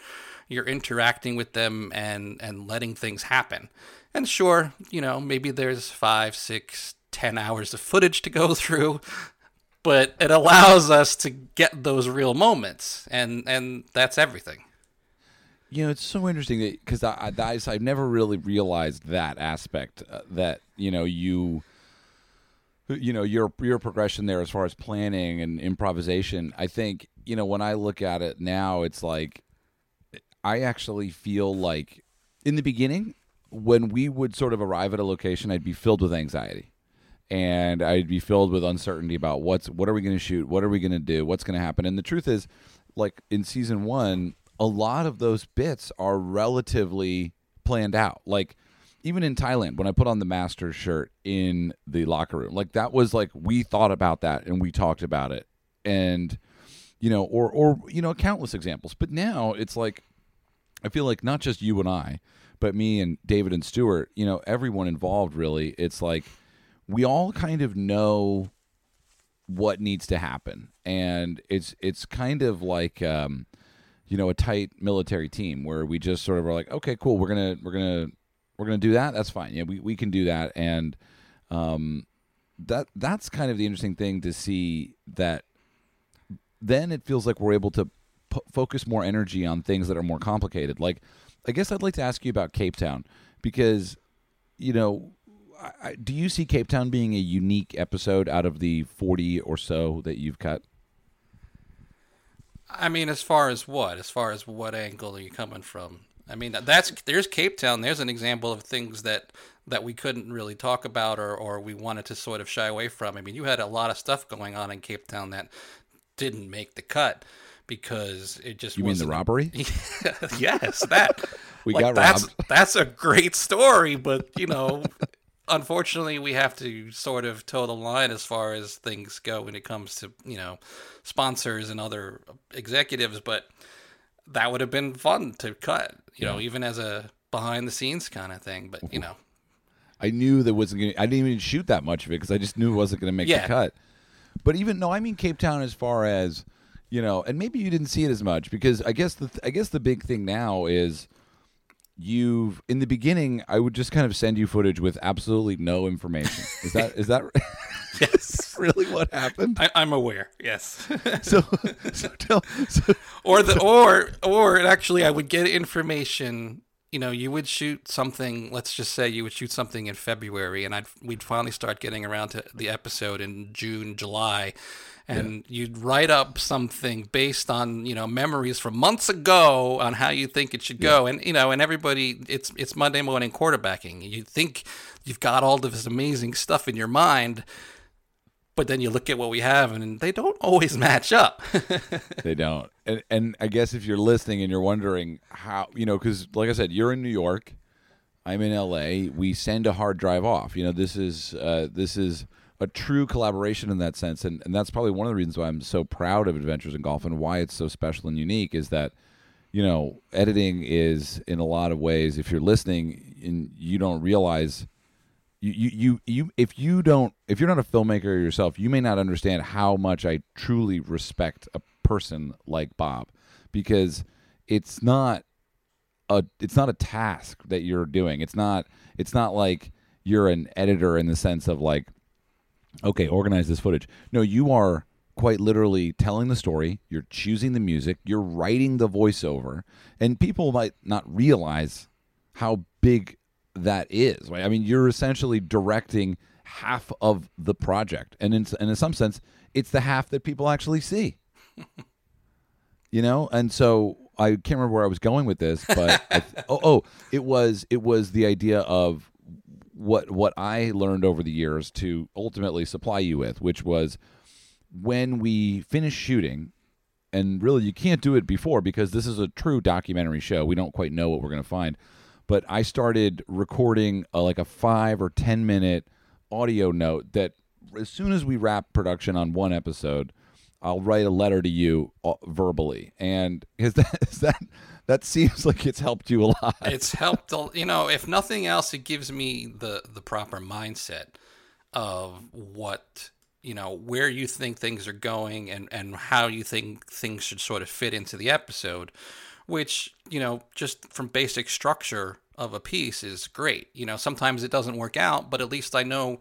you're interacting with them and and letting things happen. And sure, you know, maybe there's five, six, ten hours of footage to go through but it allows us to get those real moments and and that's everything you know it's so interesting because I, I i've never really realized that aspect uh, that you know you you know your your progression there as far as planning and improvisation i think you know when i look at it now it's like i actually feel like in the beginning when we would sort of arrive at a location i'd be filled with anxiety and I'd be filled with uncertainty about what's what are we going to shoot, what are we going to do, what's going to happen. And the truth is, like in season one, a lot of those bits are relatively planned out. Like even in Thailand, when I put on the master shirt in the locker room, like that was like we thought about that and we talked about it, and you know, or or you know, countless examples. But now it's like I feel like not just you and I, but me and David and Stuart, you know, everyone involved really. It's like we all kind of know what needs to happen, and it's it's kind of like um, you know a tight military team where we just sort of are like, okay, cool, we're gonna we're gonna we're gonna do that. That's fine. Yeah, we we can do that, and um, that that's kind of the interesting thing to see that. Then it feels like we're able to p- focus more energy on things that are more complicated. Like, I guess I'd like to ask you about Cape Town because, you know, I, do you see Cape Town being a unique episode out of the 40 or so that you've cut? I mean, as far as what? As far as what angle are you coming from? I mean, that's there's Cape Town. There's an example of things that that we couldn't really talk about or or we wanted to sort of shy away from. I mean, you had a lot of stuff going on in Cape Town that didn't make the cut because it just you mean the robbery? yes, that we like, got that's, robbed. That's a great story, but you know, unfortunately, we have to sort of toe the line as far as things go when it comes to you know sponsors and other executives. But that would have been fun to cut, you yeah. know, even as a behind the scenes kind of thing. But you know, I knew there wasn't. Gonna, I didn't even shoot that much of it because I just knew it wasn't going to make yeah. the cut. But even no, I mean Cape Town as far as you know, and maybe you didn't see it as much because I guess the I guess the big thing now is you've in the beginning i would just kind of send you footage with absolutely no information. Is that is that yes. Really what happened? I, am aware yes. So so tell so, or the or or actually i would get information you know you would shoot something let's just say you would shoot something in february and i'd we'd finally start getting around to the episode in june july and yeah. you'd write up something based on you know memories from months ago on how you think it should go. Yeah. and you know and everybody it's it's monday morning quarterbacking. You think you've got all this amazing stuff in your mind but then you look at what we have and they don't always match up. They don't. And and i guess if you're listening and you're wondering how you know because like i said you're in new york. I'm in la we send a hard drive off. You know this is uh, this is a true collaboration in that sense, and, and that's probably one of the reasons why I'm so proud of Adventures in Golf and why it's so special and unique is that you know editing is in a lot of ways if you're listening and you don't realize you, you you you if you don't if you're not a filmmaker yourself you may not understand how much I truly respect a person like Bob because it's not a it's not a task that you're doing. It's not it's not like you're an editor in the sense of like okay, organize this footage. No, you are quite literally telling the story. You're choosing the music. You're writing the voiceover, and people might not realize how big that is. Right? I mean, you're essentially directing half of the project, and in, and in some sense, it's the half that people actually see. you know. And so I can't remember where I was going with this, but I, oh, oh, it was it was the idea of what what I learned over the years to ultimately supply you with, which was when we finish shooting, and really you can't do it before because this is a true documentary show. We don't quite know what we're going to find, but I started recording a, like a five or ten minute audio note that as soon as we wrap production on one episode, I'll write a letter to you uh, verbally, and is that is that that seems like it's helped you a lot. It's helped, you know, if nothing else, it gives me the the proper mindset of what you know where you think things are going and and how you think things should sort of fit into the episode which you know just from basic structure of a piece is great you know sometimes it doesn't work out but at least i know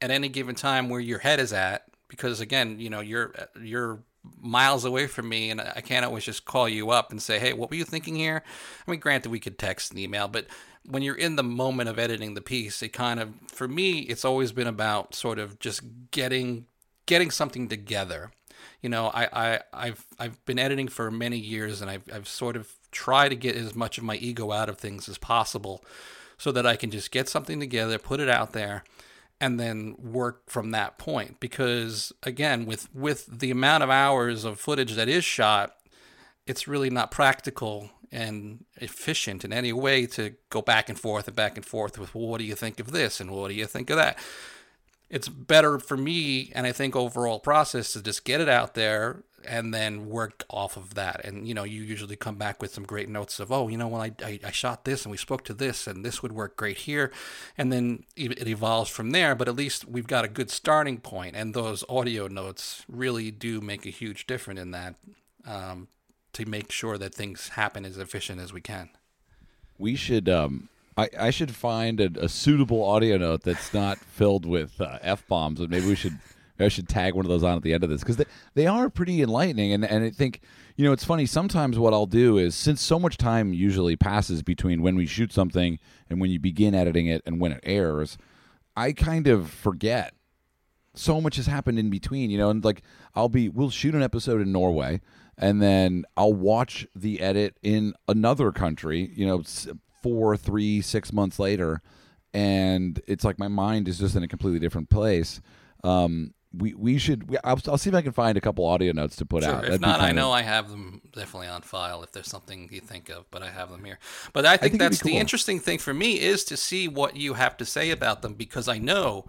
at any given time where your head is at because again you know you're you're miles away from me and i can't always just call you up and say hey what were you thinking here i mean granted we could text and email but when you're in the moment of editing the piece, it kind of for me it's always been about sort of just getting getting something together. You know, I, I I've I've been editing for many years and I've I've sort of tried to get as much of my ego out of things as possible so that I can just get something together, put it out there, and then work from that point. Because again, with with the amount of hours of footage that is shot, it's really not practical and efficient in any way to go back and forth and back and forth with well, what do you think of this and what do you think of that it's better for me and i think overall process to just get it out there and then work off of that and you know you usually come back with some great notes of oh you know when I, I, I shot this and we spoke to this and this would work great here and then it evolves from there but at least we've got a good starting point and those audio notes really do make a huge difference in that um, to make sure that things happen as efficient as we can. We should. Um, I, I should find a, a suitable audio note that's not filled with uh, f bombs, and maybe we should. I should tag one of those on at the end of this because they, they are pretty enlightening. And, and I think, you know, it's funny. Sometimes what I'll do is since so much time usually passes between when we shoot something and when you begin editing it and when it airs, I kind of forget so much has happened in between, you know, and like I'll be we'll shoot an episode in Norway and then I'll watch the edit in another country, you know, four, three, six months later, and it's like my mind is just in a completely different place. Um, we we should. We, I'll, I'll, see if I can find a couple audio notes to put sure. out. If That'd not, I know of, I have them definitely on file if there's something you think of, but I have them here. But I think, I think that's cool. the interesting thing for me is to see what you have to say about them because I know,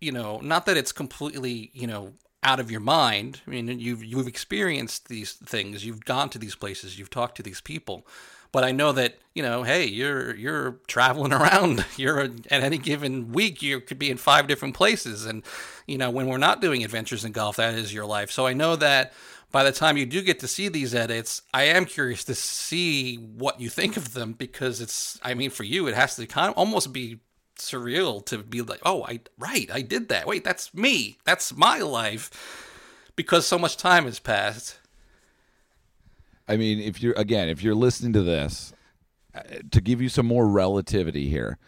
you know, not that it's completely, you know, out of your mind. I mean, you've you've experienced these things, you've gone to these places, you've talked to these people. But I know that you know, hey, you're you're traveling around. You're at any given week, you could be in five different places, and you know, when we're not doing adventures in golf, that is your life. So I know that by the time you do get to see these edits, I am curious to see what you think of them because it's. I mean, for you, it has to kind of almost be surreal to be like, oh, I right, I did that. Wait, that's me. That's my life. Because so much time has passed. I mean, if you're again, if you're listening to this, uh, to give you some more relativity here,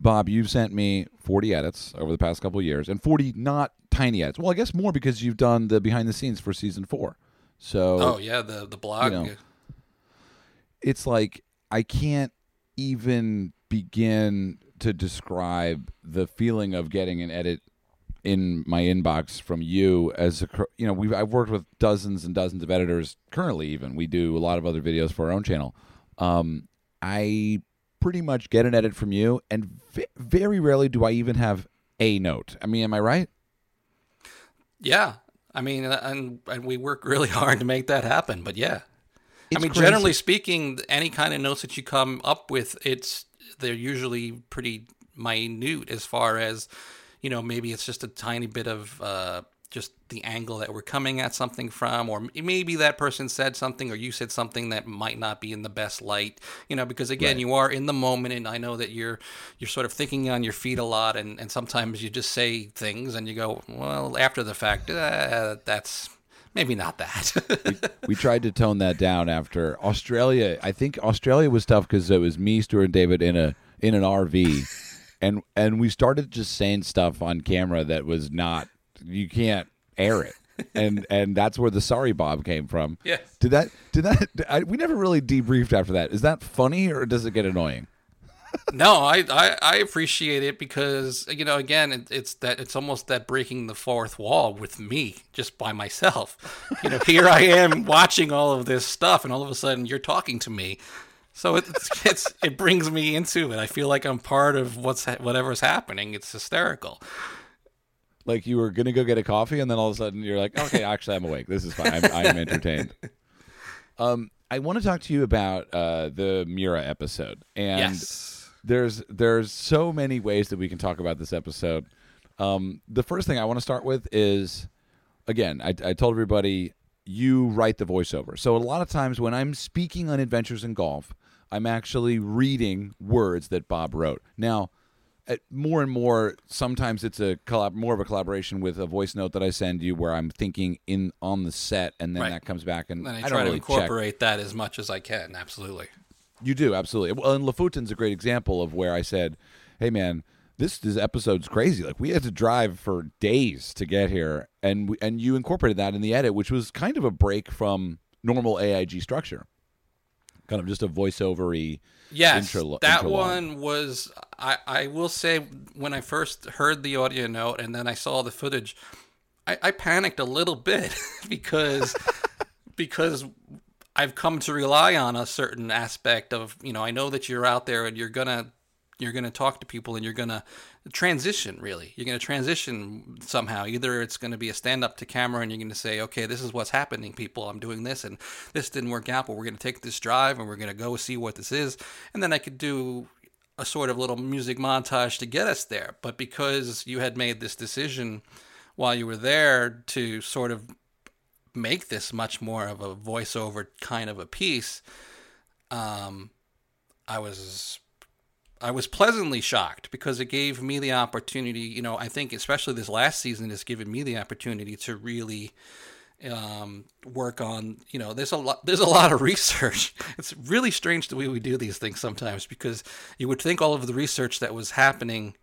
Bob, you've sent me 40 edits over the past couple years, and 40 not tiny edits. Well, I guess more because you've done the behind the scenes for season four. So, oh yeah, the the blog. You know, it's like I can't even begin to describe the feeling of getting an edit in my inbox from you as a you know we've I've worked with dozens and dozens of editors currently even. We do a lot of other videos for our own channel. Um, I pretty much get an edit from you and v- very rarely do I even have a note. I mean am I right? Yeah. I mean uh, and, and we work really hard to make that happen but yeah. It's I mean crazy. generally speaking any kind of notes that you come up with it's they're usually pretty minute as far as you know maybe it's just a tiny bit of uh, just the angle that we're coming at something from or maybe that person said something or you said something that might not be in the best light you know because again right. you are in the moment and i know that you're you're sort of thinking on your feet a lot and, and sometimes you just say things and you go well after the fact uh, that's maybe not that. we, we, tried to tone that down after Australia. I think Australia was tough because it was me, Stuart, and David in a in an RV, and and we started just saying stuff on camera that was not you can't air it. and and that's where the sorry Bob came from. Yes. Did that? Did that? I, we never really debriefed after that. Is that funny or does it get annoying? no, I, I I appreciate it because you know again it, it's that it's almost that breaking the fourth wall with me just by myself. You know, here I am watching all of this stuff, and all of a sudden you're talking to me. So it's, it's it brings me into it. I feel like I'm part of what's whatever's happening. It's hysterical. Like you were gonna go get a coffee, and then all of a sudden you're like, okay, actually I'm awake. This is fine. I'm, I'm entertained. Um, I want to talk to you about uh, the Miura episode, and yes. there's there's so many ways that we can talk about this episode. Um, the first thing I want to start with is, again, I, I told everybody you write the voiceover. So a lot of times when I'm speaking on Adventures in Golf, I'm actually reading words that Bob wrote. Now, at more and more, sometimes it's a collab, more of a collaboration with a voice note that I send you, where I'm thinking in on the set, and then Right. that comes back, and And I, try don't to really check. incorporate that as much as I can. Absolutely. You do absolutely. Well, and Lofoten's a great example of where I said, "Hey, man." This, this episode's crazy. Like we had to drive for days to get here, and we, and you incorporated that in the edit, which was kind of a break from normal AIG structure, kind of just a voiceovery. Yes, Intro- that one was. I I will say when I first heard the audio note and then I saw the footage, I, I panicked a little bit because because I've come to rely on a certain aspect of you know I know that you're out there and you're gonna you're gonna talk to people and you're gonna transition really. You're gonna transition somehow. Either it's gonna be a stand up to camera and you're gonna say okay this is what's happening people. I'm doing this and this didn't work out but we're gonna take this drive and we're gonna go see what this is. And then I could do a sort of little music montage to get us there. But because you had made this decision while you were there to sort of make this much more of a voiceover kind of a piece, um, I was I was pleasantly shocked because it gave me the opportunity. You know, I think especially this last season has given me the opportunity to really um, work on. You know, there's a lot there's a lot of research. It's really strange the way we do these things sometimes because you would think all of the research that was happening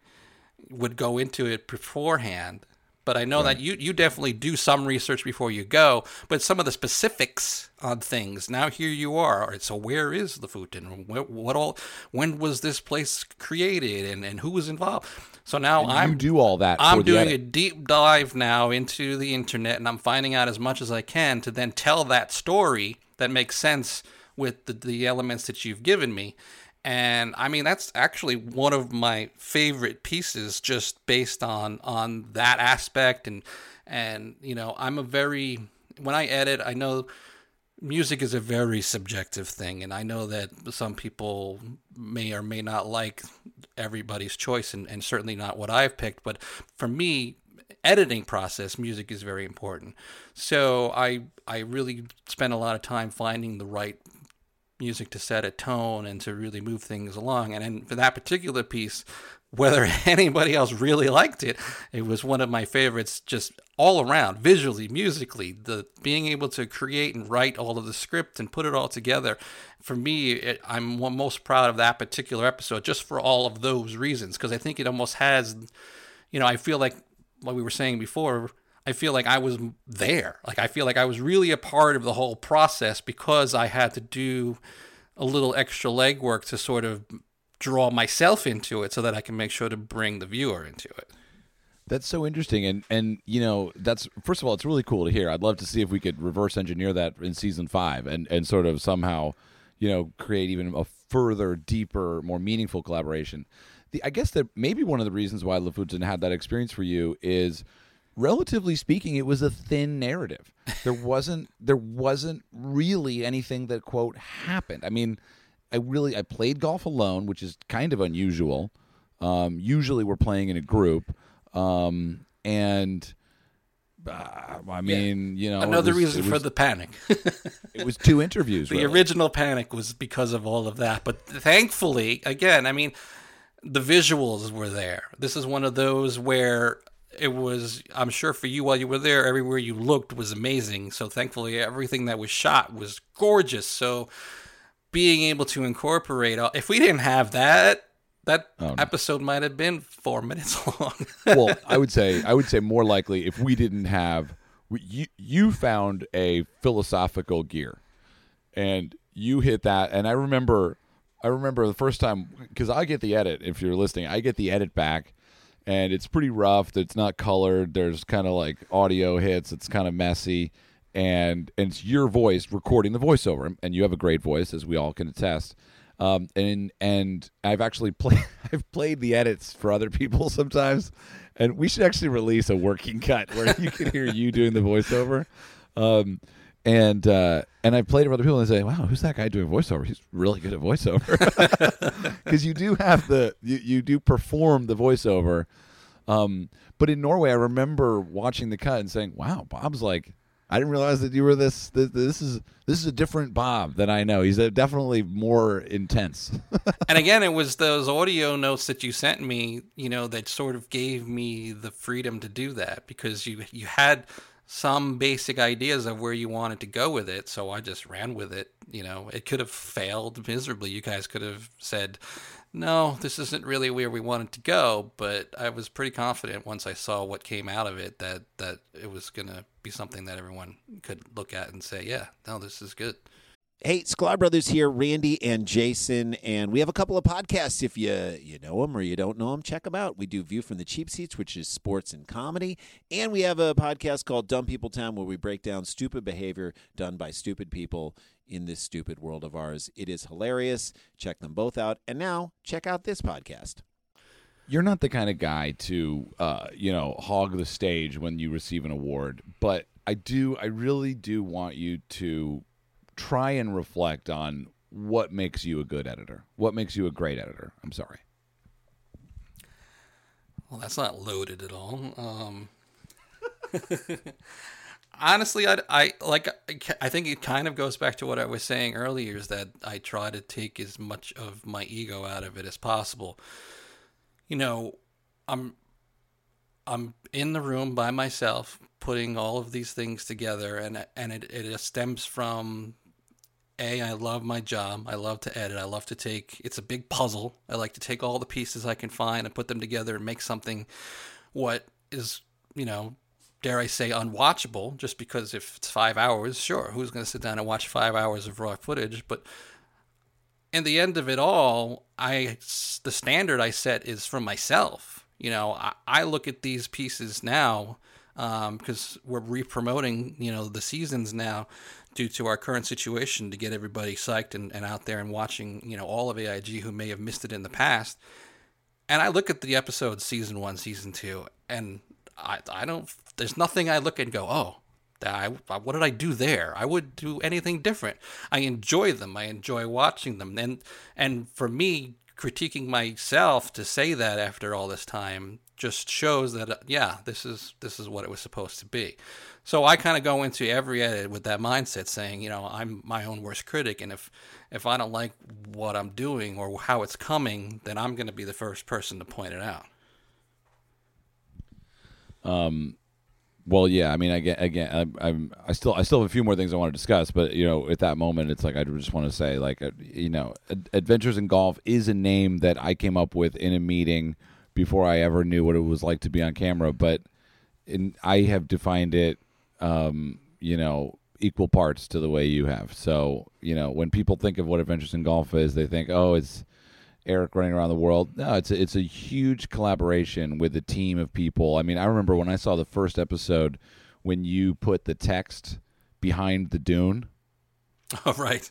would go into it beforehand. But I know that you, you definitely do some research before you go, but some of the specifics on things. Now here you are. All right, so where is the Futon? What, what all? When was this place created, and, and who was involved? So now you I'm do all that. I'm doing a deep dive now into the internet, and I'm finding out as much as I can to then tell that story that makes sense with the, the elements that you've given me. And I mean, that's actually one of my favorite pieces, just based on on that aspect. And and you know, I'm a very when I edit, I know music is a very subjective thing, and I know that some people may or may not like everybody's choice, and, and certainly not what I've picked. But for me, editing process, music is very important. So I I really spend a lot of time finding the right music to set a tone and to really move things along. And for that particular piece, whether anybody else really liked it, it was one of my favorites just all around, visually, musically, the being able to create and write all of the script and put it all together. For me, it, I'm most proud of that particular episode just for all of those reasons because I think it almost has, you know, I feel like what we were saying before, I feel like I was there. Like I feel like I was really a part of the whole process because I had to do a little extra legwork to sort of draw myself into it so that I can make sure to bring the viewer into it. That's so interesting, and and you know that's first of all, it's really cool to hear. I'd love to see if we could reverse engineer that in season five, and and sort of somehow, you know, create even a further, deeper, more meaningful collaboration. The I guess that maybe one of the reasons why Lofoten had that experience for you is, relatively speaking, it was a thin narrative. There wasn't there wasn't really anything that quote happened. I mean, I really I played golf alone, which is kind of unusual. Um, usually we're playing in a group, um, and uh, I mean, you know, Another was- reason it for the panic. it was two interviews. the really. original panic was because of all of that. But thankfully, again, I mean, the visuals were there. This is one of those where it was, I'm sure for you while you were there, everywhere you looked was amazing. So thankfully, everything that was shot was gorgeous. So being able to incorporate, all, if we didn't have that, that Oh, no. episode might have been four minutes long. well, I would say I would say more likely if we didn't have you you found a philosophical gear, and you hit that. And I remember, I remember the first time because I get the edit. If you're listening, I get the edit back, and it's pretty rough. It's not colored. There's kind of like audio hits. It's kind of messy, and and it's your voice recording the voiceover, and you have a great voice, as we all can attest. Um, and and I've actually played I've played the edits for other people sometimes, and we should actually release a working cut where you can hear you doing the voiceover. Um, and uh, and I played it for other people and they say, "Wow, who's that guy doing voiceover? He's really good at voiceover." Because you do have the you, you do perform the voiceover. Um, but in Norway, I remember watching the cut and saying, "Wow, Bob's like." I didn't realize that you were this, this. This is this is a different Bob than I know. He's a, definitely more intense. and again, it was those audio notes that you sent me, you know, that sort of gave me the freedom to do that because you you had some basic ideas of where you wanted to go with it. So I just ran with it. You know, it could have failed miserably. You guys could have said, no, this isn't really where we wanted to go. But I was pretty confident once I saw what came out of it that, that it was going to be something that everyone could look at and say, yeah, no, this is good. Hey, Sklar Brothers here, Randy and Jason, and we have a couple of podcasts. If you you know them or you don't know them, check them out. We do View from the Cheap Seats, which is sports and comedy, and we have a podcast called Dumb People Town, where we break down stupid behavior done by stupid people in this stupid world of ours. It is hilarious. Check them both out, and now check out this podcast. You're not the kind of guy to, uh, you know, hog the stage when you receive an award, but I do. I really do want you to try and reflect on what makes you a good editor. What makes you a great editor? I'm sorry. Well, that's not loaded at all. Um, honestly, I, I like. I think it kind of goes back to what I was saying earlier: is that I try to take as much of my ego out of it as possible. You know, I'm I'm in the room by myself, putting all of these things together, and and it, it stems from a, I love my job. I love to edit. I love to take, it's a big puzzle. I like to take all the pieces I can find and put them together and make something what is, you know, dare I say, unwatchable, just because if it's five hours, sure, who's going to sit down and watch five hours of raw footage? But in the end of it all, I, the standard I set is for myself. You know, I, I look at these pieces now because um, we're re-promoting, you know, the seasons now due to our current situation to get everybody psyched and, and out there and watching, you know, all of AIG who may have missed it in the past. And I look at the episodes, season one, season two, and I, I don't, there's nothing I look and go, oh, I, what did I do there? I would do anything different. I enjoy them. I enjoy watching them. And, and for me, critiquing myself to say that after all this time just shows that, uh, yeah, this is, this is what it was supposed to be. So I kind of go into every edit with that mindset, saying, you know, I'm my own worst critic, and if if I don't like what I'm doing or how it's coming, then I'm going to be the first person to point it out. Um, well, yeah. I mean, again, again, I, I'm I still I still have a few more things I want to discuss, but you know, at that moment, it's like I just want to say, like, uh, you know, Adventures in Golf is a name that I came up with in a meeting before I ever knew what it was like to be on camera, but in, I have defined it um, you know, equal parts to the way you have. So, you know, when people think of what Adventures in Golf is, they think, oh, it's Erik running around the world. No, it's a, it's a huge collaboration with a team of people. I mean, I remember when I saw the first episode when you put the text behind the dune. Oh, right.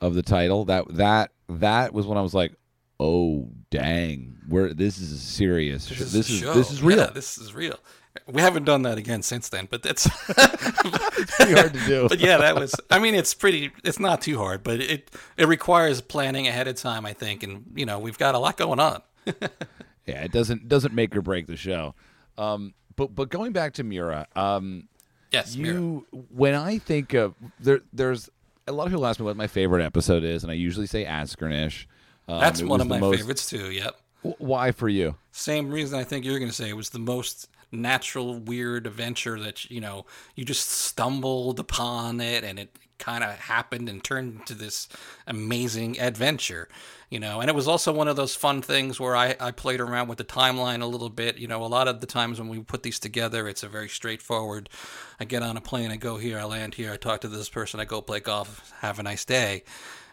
Of the title. That that that was when I was like, "Oh, dang. We're this is serious. This, is, this is, this is real. Yeah, this is real." We haven't done that again since then, but that's it's pretty hard to do. but yeah, that was. I mean, it's pretty. It's not too hard, but it it requires planning ahead of time, I think, and you know we've got a lot going on. yeah, it doesn't doesn't make or break the show. Um, but but going back to Miura, um, yes, you Miura. when I think of there, there's a lot of people ask me what my favorite episode is, and I usually say Askernish. Um, That's one of my most, favorites too. Yep. Why for you? Same reason I think you're going to say it was the most natural weird adventure that you know you just stumbled upon it and it kind of happened and turned into this amazing adventure you know and it was also one of those fun things where I, I played around with the timeline a little bit you know a lot of the times when we put these together it's a very straightforward i get on a plane i go here i land here i talk to this person i go play golf have a nice day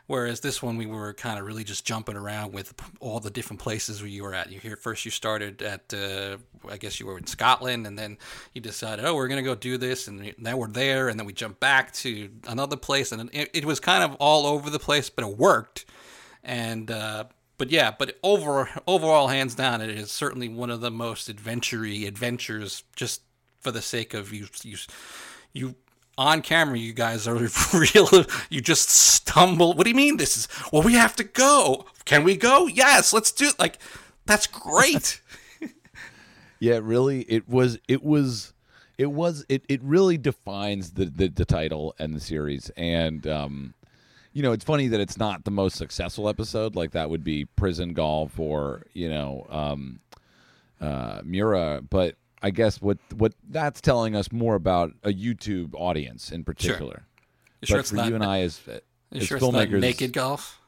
Whereas this one, we were kind of really just jumping around with all the different places where you were at. You here first, you started at, uh, I guess you were in Scotland, and then you decided, oh, we're gonna go do this, and now we're there, and then we jumped back to another place, and it, it was kind of all over the place, but it worked. And uh, but yeah, but over overall, hands down, it is certainly one of the most adventury adventures, just for the sake of you you you on camera, you guys are real. You just stumble. What do you mean? This is well, we have to go. Can we go? Yes, let's do it. Like that's great. yeah, really. It was. It was. It was. It. It really defines the the, the title and the series. And um, you know, it's funny that it's not the most successful episode. Like that would be Prison Golf or you know, um, uh, Miura, but I guess what what that's telling us more about a YouTube audience in particular. Sure. but for you and I as, as sure filmmakers, naked golf.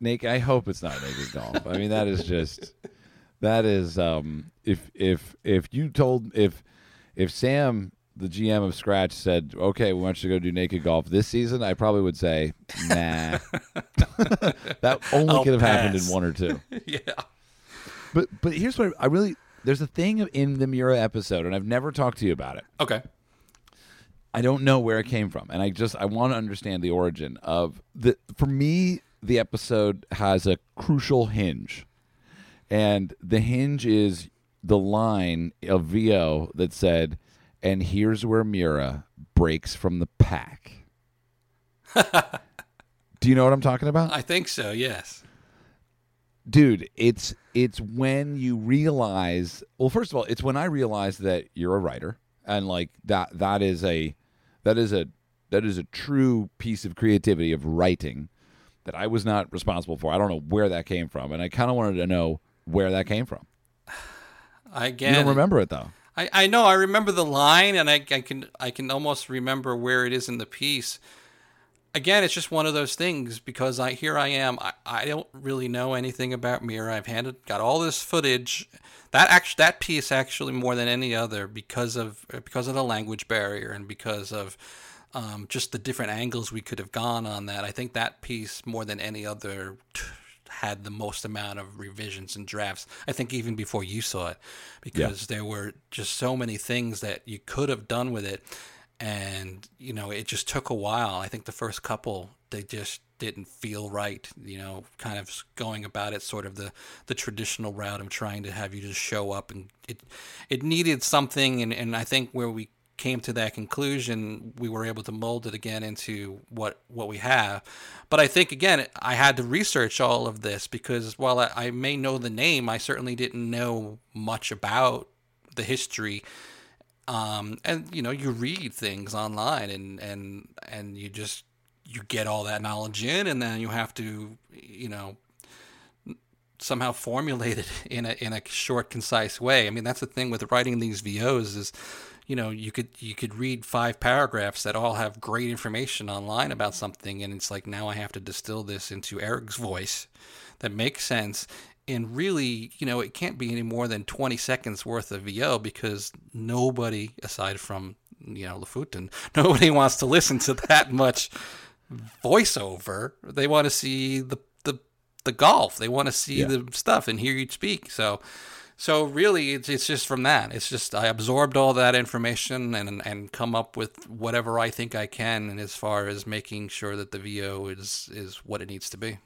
Naked. I hope it's not naked golf. I mean, that is just that is um, if if if you told if if Sam the GM of Skratch said, "Okay, we want you to go do naked golf this season," I probably would say, "Nah." that only I'll could have pass. happened in one or two. yeah. But but here's what I really there's a thing in the Miura episode, and I've never talked to you about it. Okay. I don't know where it came from, and I just I want to understand the origin of the. For me, the episode has a crucial hinge, and the hinge is the line of VO that said, "And here's where Miura breaks from the pack." Do you know what I'm talking about? I think so. Yes. Dude it's it's when you realize well first of all it's when i realize that you're a writer and like that that is a that is a that is a true piece of creativity of writing that i was not responsible for. I don't know where that came from and i kind of wanted to know where that came from. I you don't remember it though. I, I know I remember the line and I, I can I can almost remember where it is in the piece. Again, it's just one of those things because I here I am. I, I don't really know anything about Miura. I've handed got all this footage. That actually that piece actually more than any other because of because of the language barrier and because of um, just the different angles we could have gone on that. I think that piece more than any other t- had the most amount of revisions and drafts. I think even before you saw it, because there were just so many things that you could have done with it, and you know it just took a while. I think the first couple they just didn't feel right. You know, kind of going about it sort of the the traditional route of trying to have you just show up, and it it needed something, and and I think where we came to that conclusion, we were able to mold it again into what what we have. But I think again, I had to research all of this because while I, I may know the name, I certainly didn't know much about the history. Um, and you know, you read things online, and and and you just you get all that knowledge in, and then you have to, you know, somehow formulate it in a in a short, concise way. I mean, that's the thing with writing these VOs is, you know, you could you could read five paragraphs that all have great information online about something, and it's like now I have to distill this into Erik's voice that makes sense. And really, you know, it can't be any more than 20 seconds worth of VO because nobody, aside from, you know, Lofoten, nobody wants to listen to that much voiceover. They want to see the the the golf. They want to see Yeah. the stuff and hear you speak. So so really it's it's just from that. It's just I absorbed all that information and and come up with whatever I think I can and as far as making sure that the VO is is what it needs to be.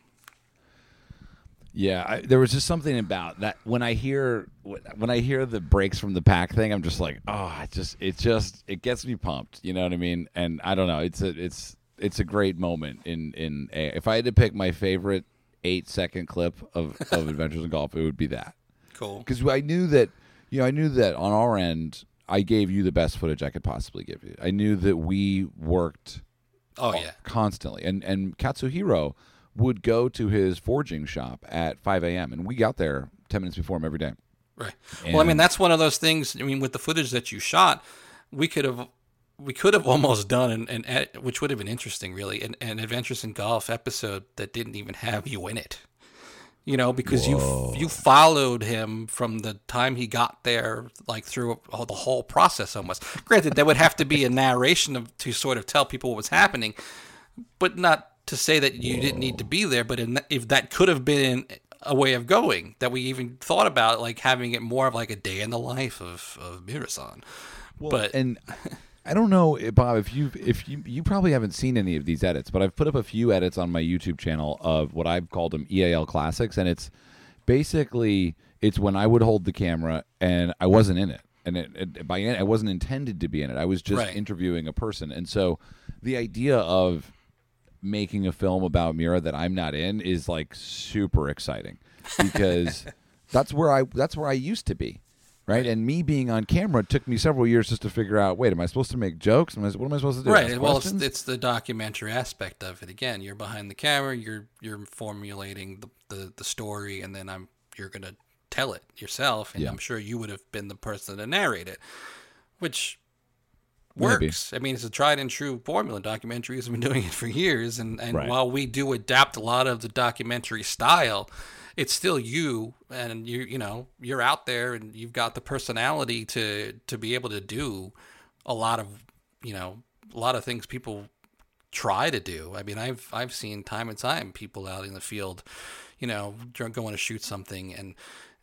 Yeah, I, there was just something about that when I hear when I hear the breaks from the pack thing, I'm just like, oh, it just it just it gets me pumped. You know what I mean? And I don't know, it's a it's it's a great moment in in a, if I had to pick my favorite eight second clip of of Adventures in Golf, it would be that Cool. because I knew that you know I knew that on our end I gave you the best footage I could possibly give you. I knew that we worked Oh yeah. constantly. And and Katsuhiro would go to his forging shop at 5 a.m. and we got there 10 minutes before him every day. Right. well, I mean, that's one of those things. I mean, with the footage that you shot, we could have we could have almost done an, an ed- which would have been interesting, really, an, an Adventures in Golf episode that didn't even have you in it. You know, because you you followed him from the time he got there, like through all, the whole process almost. Granted, there would have to be a narration of, to sort of tell people what was happening, but not to say that you didn't need to be there. But in, if that could have been a way of going, that we even thought about, like having it more of like a day in the life of of Miurasan. but and I don't know, eh, Bob, if you if you you probably haven't seen any of these edits, but I've put up a few edits on my YouTube channel of what I've called them EAL classics, and it's basically it's when I would hold the camera and I wasn't in it, and it, it, by I wasn't intended to be in it. I was just Right. interviewing a person, and so the idea of making a film about Miura that I'm not in is like super exciting because that's where I that's where I used to be. Right? and me being on camera took me several years just to figure out. Wait, am I supposed to make jokes? Am I, what am I supposed to do? right Ask well it's, it's the documentary aspect of it again you're behind the camera you're you're formulating the the, the story and then i'm you're gonna tell it yourself and Yeah. i'm sure you would have been the person to narrate it which Maybe. works i mean it's a tried and true formula documentaries have been doing it for years and and Right. while we do adapt a lot of the documentary style it's still you and you you know you're out there and you've got the personality to to be able to do a lot of you know a lot of things people try to do. I mean, I've I've seen time and time people out in the field, you know, going to shoot something, and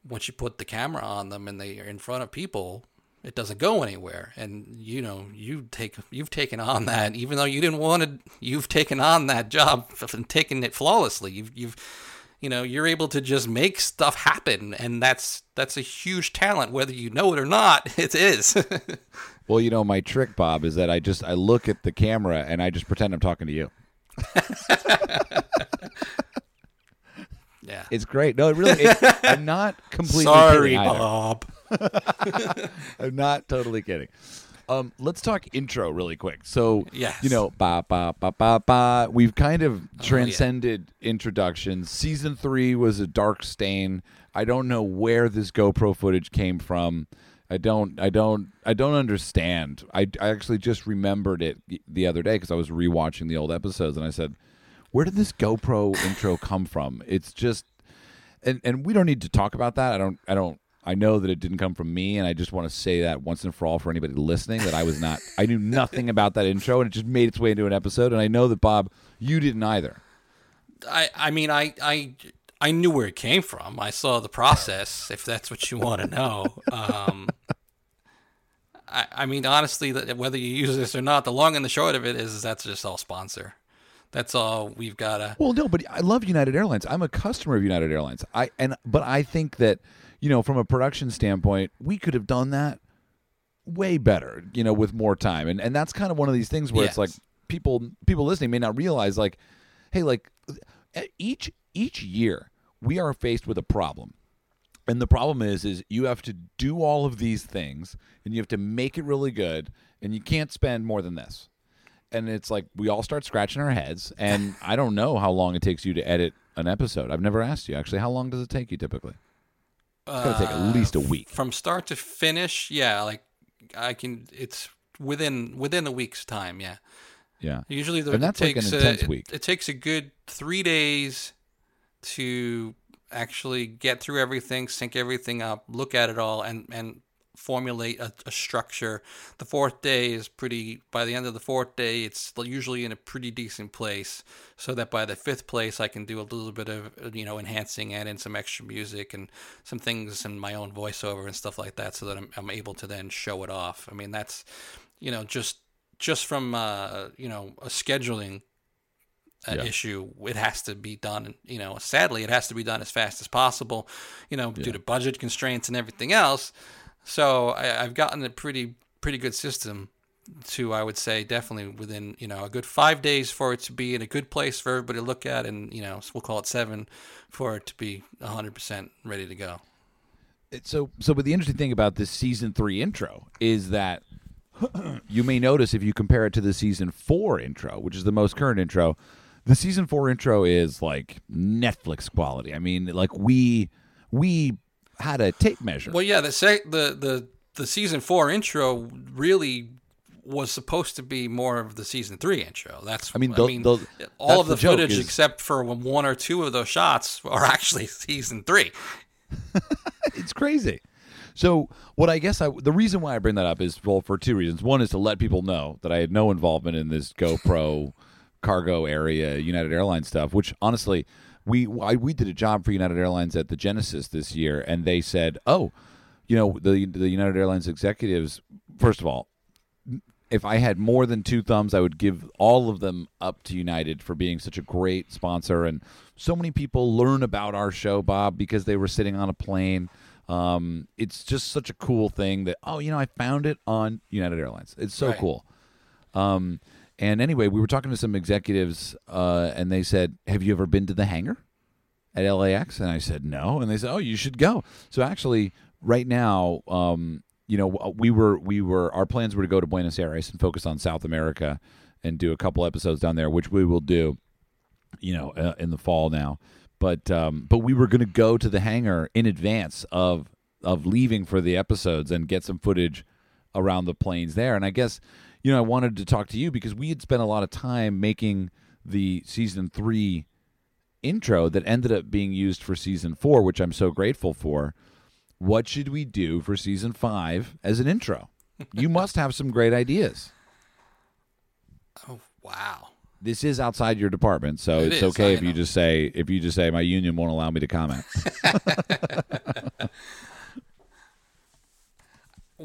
once you put the camera on them and they are in front of people, it doesn't go anywhere. And you know, you take you've taken on that, even though you didn't want to. You've taken on that job and taken it flawlessly. You've you've you know you're able to just make stuff happen and that's that's a huge talent whether you know it or not it is well, you know, my trick, Bob, is that I just I look at the camera and I just pretend I'm talking to you. yeah It's great. No, it really. It, I'm not completely. sorry bob I'm not totally kidding. Um, let's talk intro really quick. So, Yes. you know, ba ba ba ba ba. We've kind of Oh, yeah. transcended introductions. Season three was a dark stain. I don't know where this GoPro footage came from. I don't. I don't. I don't understand. I, I actually just remembered it the other day because I was rewatching the old episodes, and I said, "Where did this GoPro intro come from?" It's just and and we don't need to talk about that. I don't. I don't. I know that it didn't come from me, and I just want to say that once and for all for anybody listening that I was not. I knew nothing about that intro, and it just made its way into an episode. And I know that Bob, you didn't either. I, I mean, I, I, I knew where it came from. I saw the process, if that's what you want to know. Um, I, I mean, honestly, that whether you use this or not, the long and the short of it is that's just all sponsor. That's all we've got to. Well, no, but I love United Airlines. I'm a customer of United Airlines. I and but I think that you know from a production standpoint, we could have done that way better. You know, with more time, and and that's kind of one of these things where it's like people people listening may not realize like, hey, like each each year we are faced with a problem. And the problem is is you have to do all of these things and you have to make it really good and you can't spend more than this. And it's like we all start scratching our heads and I don't know how long it takes you to edit an episode. I've never asked you actually. How long does it take you typically? It's going to take at uh, least a week. from start to finish. Yeah, like I can. It's within within a week's time. Yeah. Yeah. Usually, the, And that's it like an intense a, it- week. It, takes a good three days to actually get through everything, sync everything up, look at it all, and and formulate a, a structure. The fourth day is pretty. By the end of the fourth day, it's usually in a pretty decent place, so that by the fifth place, I can do a little bit of you know enhancing, add in some extra music and some things in my own voiceover and stuff like that, so that I'm, I'm able to then show it off. I mean, that's you know just just from uh, you know a scheduling uh, Yeah. issue, it has to be done. You know, sadly, it has to be done as fast as possible. You know, due to budget constraints and everything else. So I, I've gotten a pretty pretty good system to I would say definitely within you know a good five days for it to be in a good place for everybody to look at, and you know we'll call it seven for it to be hundred percent ready to go. So so but the interesting thing about this season 3 intro is that you may notice if you compare it to the season 4 intro, which is the most current intro, the season 4 intro is like Netflix quality. I mean, like we we had a tape measure. Well, yeah, the sec- the the the season four intro really was supposed to be more of the season three intro. That's I mean, I mean, the- all of the, the footage is- except for one or two of those shots are actually season three. it's crazy. So what I guess I the reason why I bring that up is well for two reasons. One is to let people know that I had no involvement in this GoPro cargo area United Airlines stuff. Which honestly, we I, we did a job for United Airlines at the Genesis this year, and they said, oh, you know the the United Airlines executives. First of all, if I had more than two thumbs, I would give all of them up to United for being such a great sponsor. And so many people learn about our show, Bob, because they were sitting on a plane. Um, it's just such a cool thing that, oh, you know, I found it on United Airlines. It's so Right. cool. Um, and anyway, we were talking to some executives, uh, and they said, Have you ever been to the hangar at LAX? And I said, No. And they said, Oh, you should go. So actually, right now, um, you know, we were we were our plans were to go to Buenos Aires and focus on South America and do a couple episodes down there, which we will do, you know, uh, in the fall now. But um, but we were going to go to the hangar in advance of of leaving for the episodes and get some footage around the planes there. And I guess you know I wanted to talk to you because we had spent a lot of time making the season three intro that ended up being used for season four, which I'm so grateful for. What should we do for season five as an intro? you must have some great ideas. Oh wow! This is outside your department, so It it's is, okay I if you just say if you just say my union won't allow me to comment.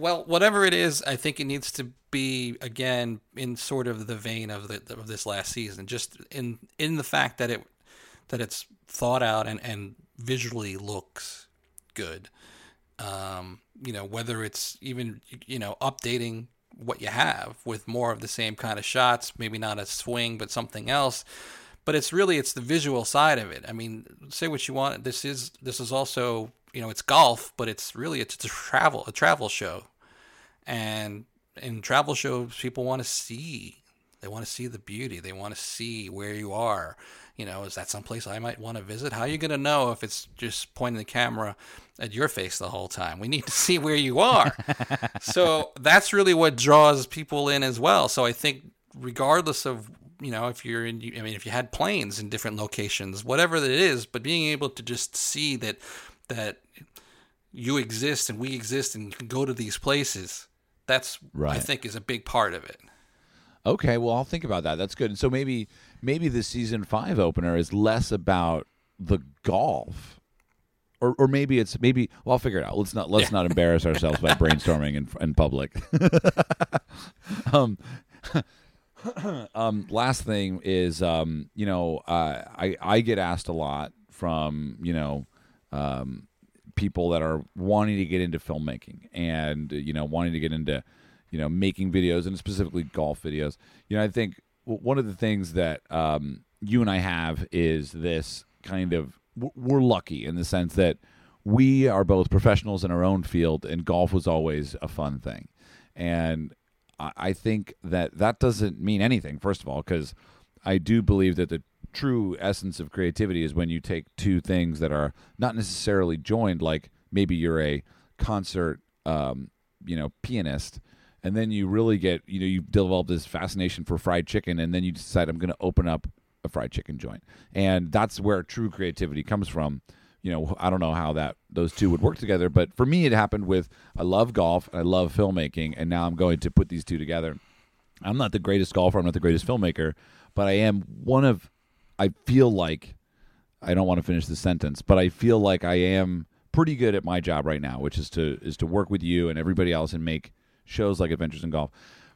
Well, whatever it is, I think it needs to be again in sort of the vein of the of this last season, just in in the fact that it that it's thought out and and visually looks good. Um, you know, whether it's even you know updating what you have with more of the same kind of shots, maybe not a swing, but something else. But it's really it's the visual side of it. I mean, say what you want. This is this is also you know it's golf, but it's really it's, a travel a travel show, and in travel shows people want to see they want to see the beauty. They want to see where you are. You know, is that someplace I might want to visit? How are you going to know if it's just pointing the camera at your face the whole time? We need to see where you are. so that's really what draws people in as well. So I think, regardless of you know, if you're in, I mean, if you had planes in different locations, whatever it is, but being able to just see that that you exist and we exist and you can go to these places, that's right. I think is a big part of it. Okay, well, I'll think about that. That's good. And so maybe maybe the season five opener is less about the golf, or or maybe it's maybe. Well, I'll figure it out. Let's not let's not embarrass ourselves by brainstorming in in public. um, um, last thing is, um, you know, uh, I I get asked a lot from you know. Um, people that are wanting to get into filmmaking and you know wanting to get into you know making videos and specifically golf videos. You know i think one of the things that um, you and i have is this kind of we're lucky in the sense that we are both professionals in our own field and golf was always a fun thing. And i, I think that that doesn't mean anything first of all because i do believe that the true essence of creativity is when you take two things that are not necessarily joined like maybe you're a concert um, you know pianist and then you really get you know you've developed this fascination for fried chicken and then you decide i'm going to open up a fried chicken joint. And that's where true creativity comes from. You know i don't know how that those two would work together but for me it happened with i love golf i love filmmaking and now i'm going to put these two together. I'm not the greatest golfer i'm not the greatest filmmaker but i am one of i feel like I don't want to finish the sentence, but I feel like I am pretty good at my job right now, which is to is to work with you and everybody else and make shows like Adventures in Golf.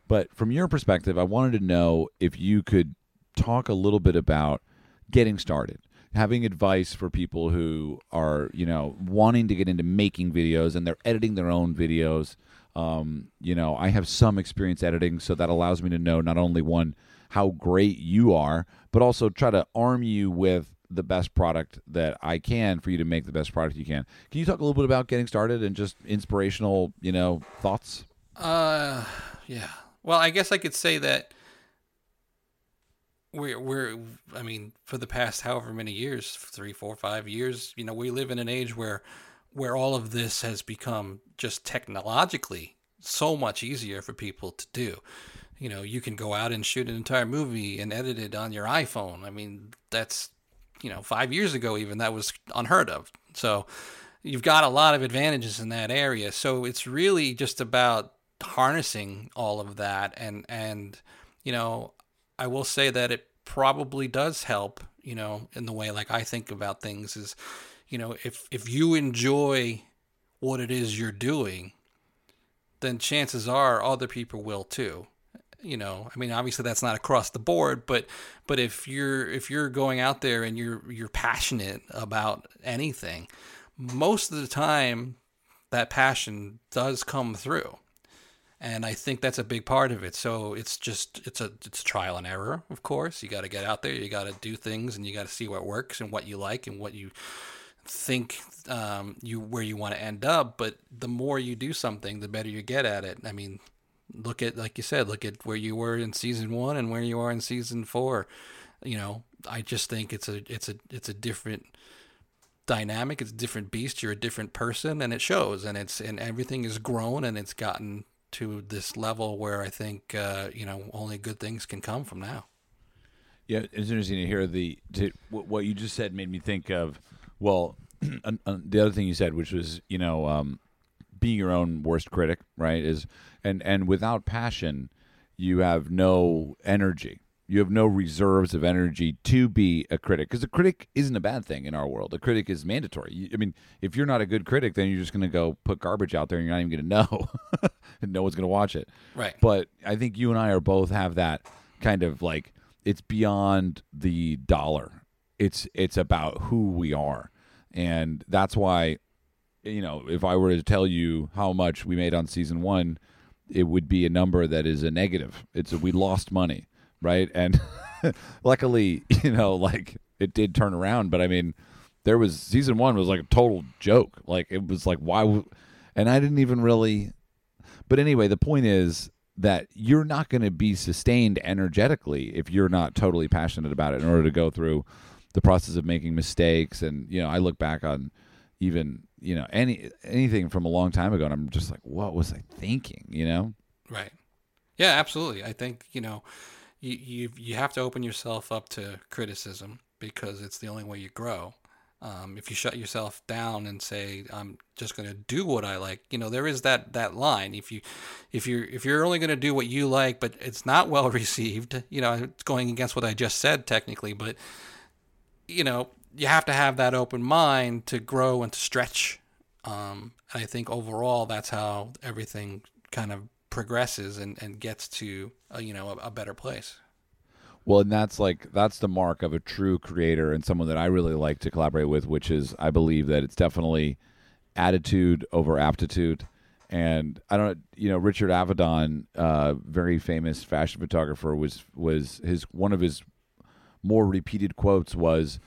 But from your perspective, I wanted to know if you could talk a little bit about getting started, having advice for people who are, you know, wanting to get into making videos and they're editing their own videos. Um, you know, I have some experience editing, so that allows me to know not only one how great you are, but also try to arm you with the best product that I can for you to make the best product you can. Can you talk a little bit about getting started and just inspirational, you know, thoughts? Uh, yeah. Well, I guess I could say that we're we're. I mean, for the past however many years, three, four, five years, you know, we live in an age where where all of this has become just technologically so much easier for people to do. You know, you can go out and shoot an entire movie and edit it on your iPhone. I mean, that's you know, five years ago even that was unheard of. So you've got a lot of advantages in that area. So it's really just about harnessing all of that and and you know, I will say that it probably does help, you know, in the way like I think about things is, you know, if if you enjoy what it is you're doing, then chances are other people will too. You know, I mean, obviously that's not across the board, but but if you're if you're going out there and you're you're passionate about anything, most of the time that passion does come through and I think that's a big part of it. So it's just it's a it's trial and error, of course. You got to get out there, you got to do things, and you got to see what works and what you like and what you think um, you where you want to end up. But the more you do something, the better you get at it. I mean, look at like you said, look at where you were in season one and where you are in season four. You know, I just think it's a it's a it's a different dynamic. It's a different beast. You're a different person, and it shows. And it's and everything is grown, and it's gotten to this level where I think uh, you know only good things can come from now. Yeah, it's interesting to hear the to, what you just said made me think of well the other thing you said, which was you know um, being your own worst critic, right? Is and and without passion, you have no energy you have no reserves of energy to be a critic because a critic isn't a bad thing in our world. A critic is mandatory. I mean, if you're not a good critic, then you're just going to go put garbage out there and you're not even going to know, and no one's going to watch it. Right. But I think you and I are both have that kind of like it's beyond the dollar. It's it's about who we are, and that's why, you know, if I were to tell you how much we made on season one, it would be a number that is a negative. It's a, we lost money right? And luckily, you know, like it did turn around, but I mean, there was season one was like a total joke. Like it was like why, w-? and I didn't even really. But anyway, the point is that you're not going to be sustained energetically if you're not totally passionate about it in order to go through the process of making mistakes and you know i look back on even you know any anything from a long time ago and i'm just like what was i thinking you know right yeah absolutely i think you know you, you you have to open yourself up to criticism because it's the only way you grow. Um, if you shut yourself down and say I'm just going to do what I like, you know there is that that line. If you if you're if you're only going to do what you like, but it's not well received, you know it's going against what I just said technically, but you know you have to have that open mind to grow and to stretch. Um, I think overall that's how everything kind of progresses and, and gets to a, you know a, a better place. Well, and that's like that's the mark of a true creator and someone that I really like to collaborate with, which is I believe that it's definitely attitude over aptitude. And I don't, you know, Richard Avedon, uh, very famous fashion photographer, was was his one of his more repeated quotes was,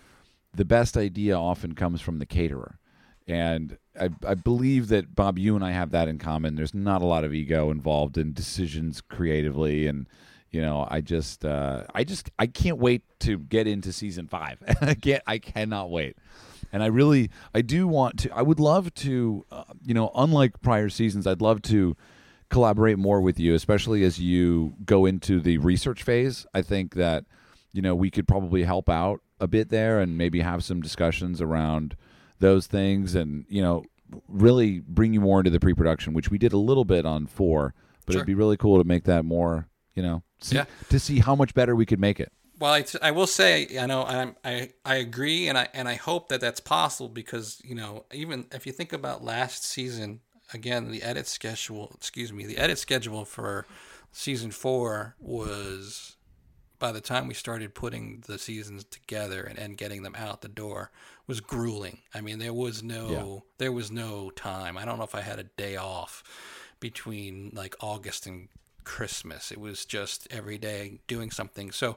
"The best idea often comes from the caterer." And I, I believe that Bob, you and I have that in common. There's not a lot of ego involved in decisions creatively, and you know, I just, uh, I just, I can't wait to get into season five. I can't, I cannot wait. And I really, I do want to. I would love to, uh, you know, unlike prior seasons, I'd love to collaborate more with you, especially as you go into the research phase. I think that, you know, we could probably help out a bit there and maybe have some discussions around those things and you know really bring you more into the pre-production which we did a little bit on four but Sure. it'd be really cool to make that more you know see, Yeah. to see how much better we could make it Well, I, I will say, I know I'm, I I agree, and I and I hope that that's possible because you know even if you think about last season, again the edit schedule, excuse me, the edit schedule for season four was by the time we started putting the seasons together and, and getting them out the door was grueling. I mean, there was no Yeah. there was no time. I don't know if I had a day off between like August and Christmas. It was just every day doing something. So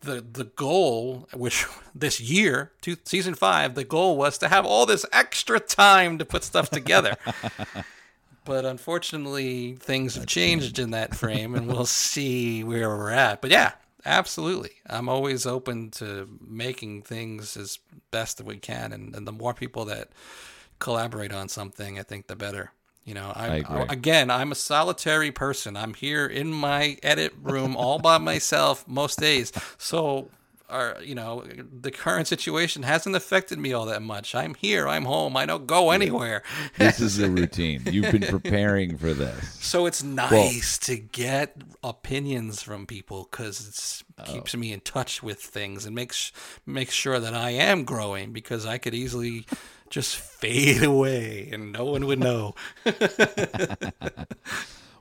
the the goal, which this year, two, season five, the goal was to have all this extra time to put stuff together. but unfortunately, things have changed in that frame, and we'll see where we're at. But yeah, absolutely, I'm always open to making things as best that we can, and, and the more people that collaborate on something, I think the better. You know, I I, again, I'm a solitary person. I'm here in my edit room all by myself most days. So, our, you know, the current situation hasn't affected me all that much. I'm here. I'm home. I don't go anywhere. This is a routine. You've been preparing for this. So it's nice to get opinions from people because it keeps oh. me in touch with things and makes makes sure that I am growing because I could easily just fade away and no one would know.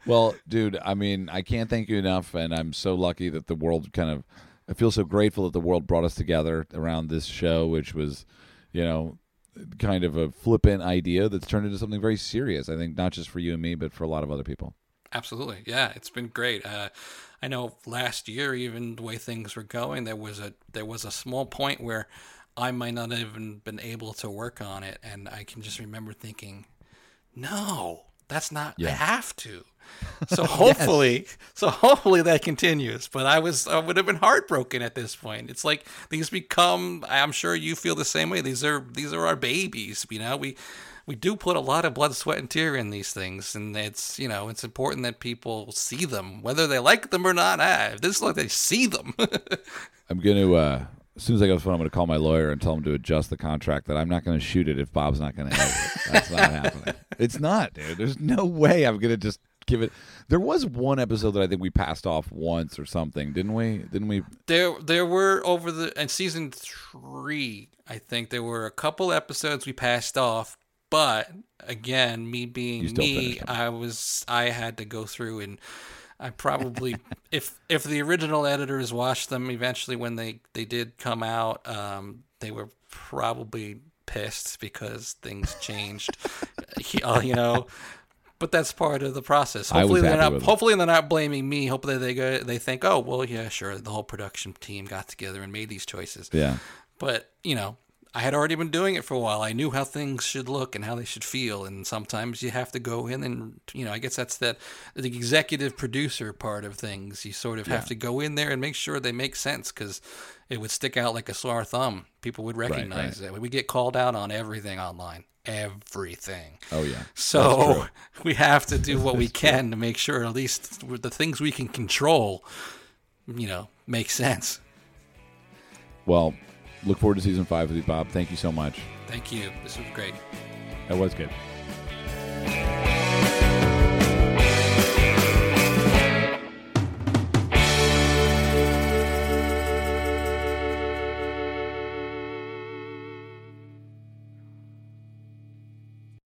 Well, dude, I mean, I can't thank you enough, and I'm so lucky that the world kind of. I feel so grateful that the world brought us together around this show, which was, you know, kind of a flippant idea that's turned into something very serious. I think not just for you and me, but for a lot of other people. Absolutely, yeah, it's been great. Uh, I know last year, even the way things were going, there was a there was a small point where I might not have even been able to work on it, and I can just remember thinking, "No, that's not. I have to." So hopefully, so hopefully that continues. But I was I would have been heartbroken at this point. It's like these become. I'm sure you feel the same way. These are these are our babies. You know, we we do put a lot of blood, sweat, and tear in these things, and it's you know it's important that people see them, whether they like them or not. Ah, if this is like they see them. I'm going to, uh, as soon as I get the phone, I'm going to call my lawyer and tell him to adjust the contract that I'm not going to shoot it if Bob's not going to edit it. That's not happening. It's not, dude. There's no way I'm going to just give it. There was one episode that I think we passed off once or something, didn't we? Didn't we? there there were over the in season three, I think there were a couple episodes we passed off. But again, me being me. I was I had to go through and I probably if if the original editors watched them eventually when they they did come out, um, they were probably pissed because things changed. Uh, you know. But that's part of the process. Hopefully they're not. it. Hopefully they're not blaming me. Hopefully they go. They think, oh well, yeah, sure. The whole production team got together and made these choices. Yeah. But you know, I had already been doing it for a while. I knew how things should look and how they should feel. And sometimes you have to go in and you know, I guess that's that the executive producer part of things. You sort of have to go in there and make sure they make sense because it would stick out like a sore thumb. People would recognize it. We get called out on everything online. Everything. Oh, yeah. So we have to do what we can to make sure at least the things we can control, you know, make sense. Well, Look forward to season five with you, Bob. Thank you so much. Thank you. This was great. That was good.